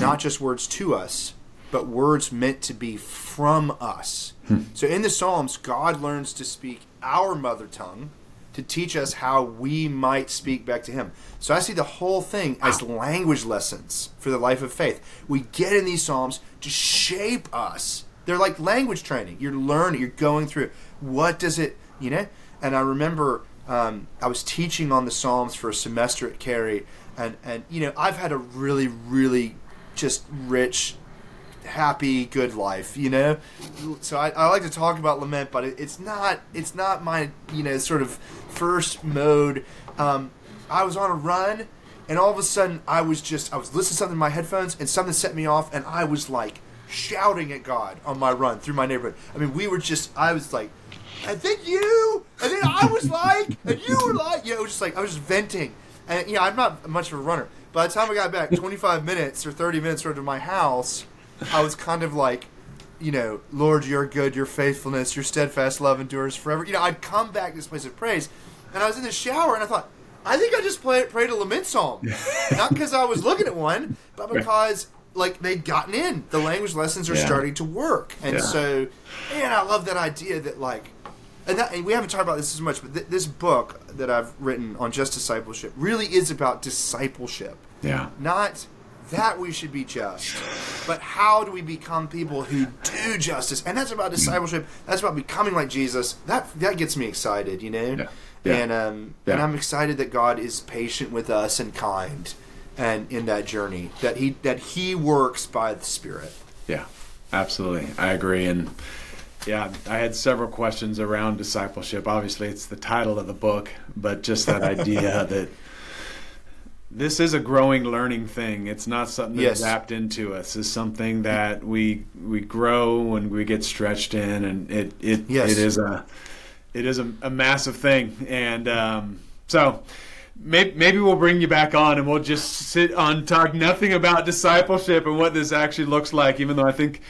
not just words to us, but words meant to be from us. So in the Psalms, God learns to speak our mother tongue to teach us how we might speak back to Him. So I see the whole thing as language lessons for the life of faith. We get in these Psalms to shape us. They're like language training. You're learning, you're going through. What does it, you know? And I remember um, I was teaching on the Psalms for a semester at Carey, and, and, you know, I've had a really, really just rich happy good life you know? So I, I like to talk about lament but it, it's not it's not my you know sort of first mode. Um, i was on a run and all of a sudden i was just i was listening to something in my headphones and something set me off and i was like shouting at god on my run through my neighborhood. I mean we were just i was like and then you? And then i was like and you were like yeah it was just like i was just venting and you know i'm not much of a runner by the time i got back 25 minutes or 30 minutes to my house I was kind of like, you know, Lord, you're good, your faithfulness, your steadfast love endures forever. You know, I'd come back to this place of praise, and I was in the shower, and I thought, I think I just play, prayed a lament psalm, not because I was looking at one, but because like they'd gotten in. The language lessons are Yeah. starting to work, and Yeah. so, man, I love that idea that like. And, that, and we haven't talked about this as much, but th- this book that I've written on just discipleship really is about discipleship Yeah. not that we should be just, but how do we become people who do justice? And that's about discipleship. That's about becoming like Jesus. That that gets me excited, you know. Yeah. Yeah. And um, and I'm excited that God is patient with us and kind, and in that journey that he that he works by the Spirit. Yeah, absolutely. I agree. And yeah, I had several questions around discipleship. Obviously, it's the title of the book, but just that idea that this is a growing, learning thing. It's not something that's Yes. zapped into us. It's something that we we grow and we get stretched in, and it it Yes. it is a it is a, a massive thing. And um, so maybe, maybe we'll bring you back on and we'll just sit on talk nothing about discipleship and what this actually looks like. Even though I think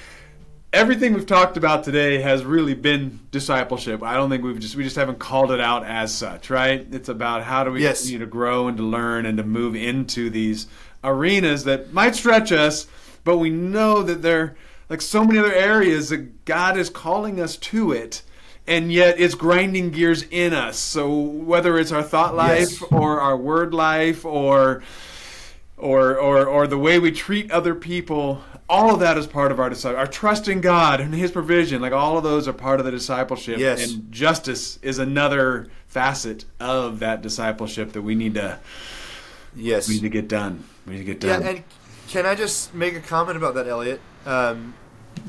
everything we've talked about today has really been discipleship. I don't think we've just we just haven't called it out as such, right? It's about how do we Yes. continue to grow and to learn and to move into these arenas that might stretch us, but we know that they're like so many other areas that God is calling us to it. And yet it's grinding gears in us. So whether it's our thought life Yes. or our word life or or or or the way we treat other people all of that is part of our disciple our trust in god and his provision like all of those are part of the discipleship Yes. and justice is another facet of that discipleship that we need to Yes. we need to get done we need to get done. Yeah, and Can I just make a comment about that, Elliot? Um,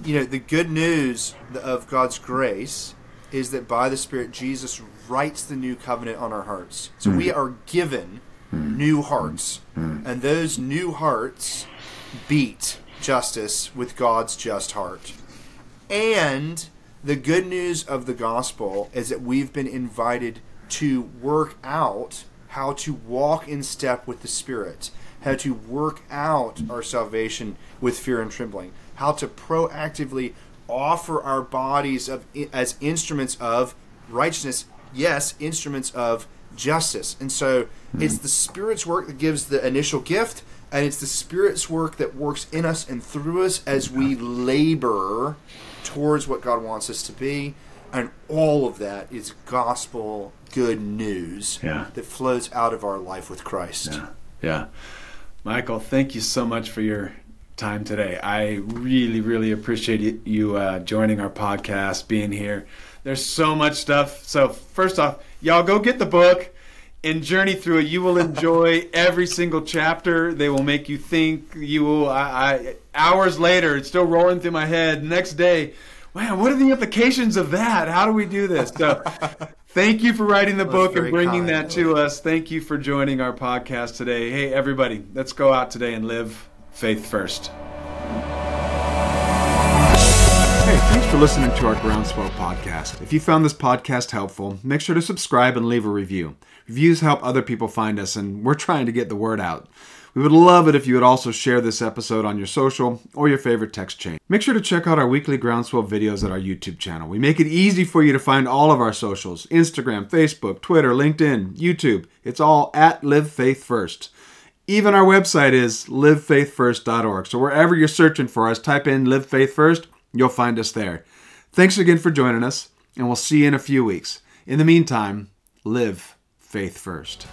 you know, the good news of God's grace is that by the Spirit, Jesus writes the new covenant on our hearts. So mm. we are given mm. new hearts, mm. and those new hearts beat justice with God's just heart. And the good news of the gospel is that we've been invited to work out how to walk in step with the Spirit, how to work out our salvation with fear and trembling, how to proactively offer our bodies of, as instruments of righteousness, yes, instruments of justice. And so it's hmm. the Spirit's work that gives the initial gift, and it's the Spirit's work that works in us and through us as we labor towards what God wants us to be. And all of that is gospel good news yeah. that flows out of our life with Christ. Yeah. yeah. Michael, thank you so much for your time today. I really, really appreciate you uh, joining our podcast, being here. There's so much stuff. So, first off, y'all go get the book and journey through it. You will enjoy every single chapter. They will make you think. You will. I, I hours later, it's still rolling through my head. Next day, man, what are the implications of that? How do we do this? So, thank you for writing the book and bringing kind. that to us. Thank you for joining our podcast today. Hey, everybody, let's go out today and live faith first. Hey, thanks for listening to our Groundswell podcast. If you found this podcast helpful, make sure to subscribe and leave a review. Reviews help other people find us, and we're trying to get the word out. We would love it if you would also share this episode on your social or your favorite text chain. Make sure to check out our weekly Groundswell videos at our YouTube channel. We make it easy for you to find all of our socials Instagram, Facebook, Twitter, LinkedIn, YouTube. It's all at Live Faith First. Even our website is livefaithfirst.org. So wherever you're searching for us, type in Live Faith First, you'll find us there. Thanks again for joining us, and we'll see you in a few weeks. In the meantime, live faith first.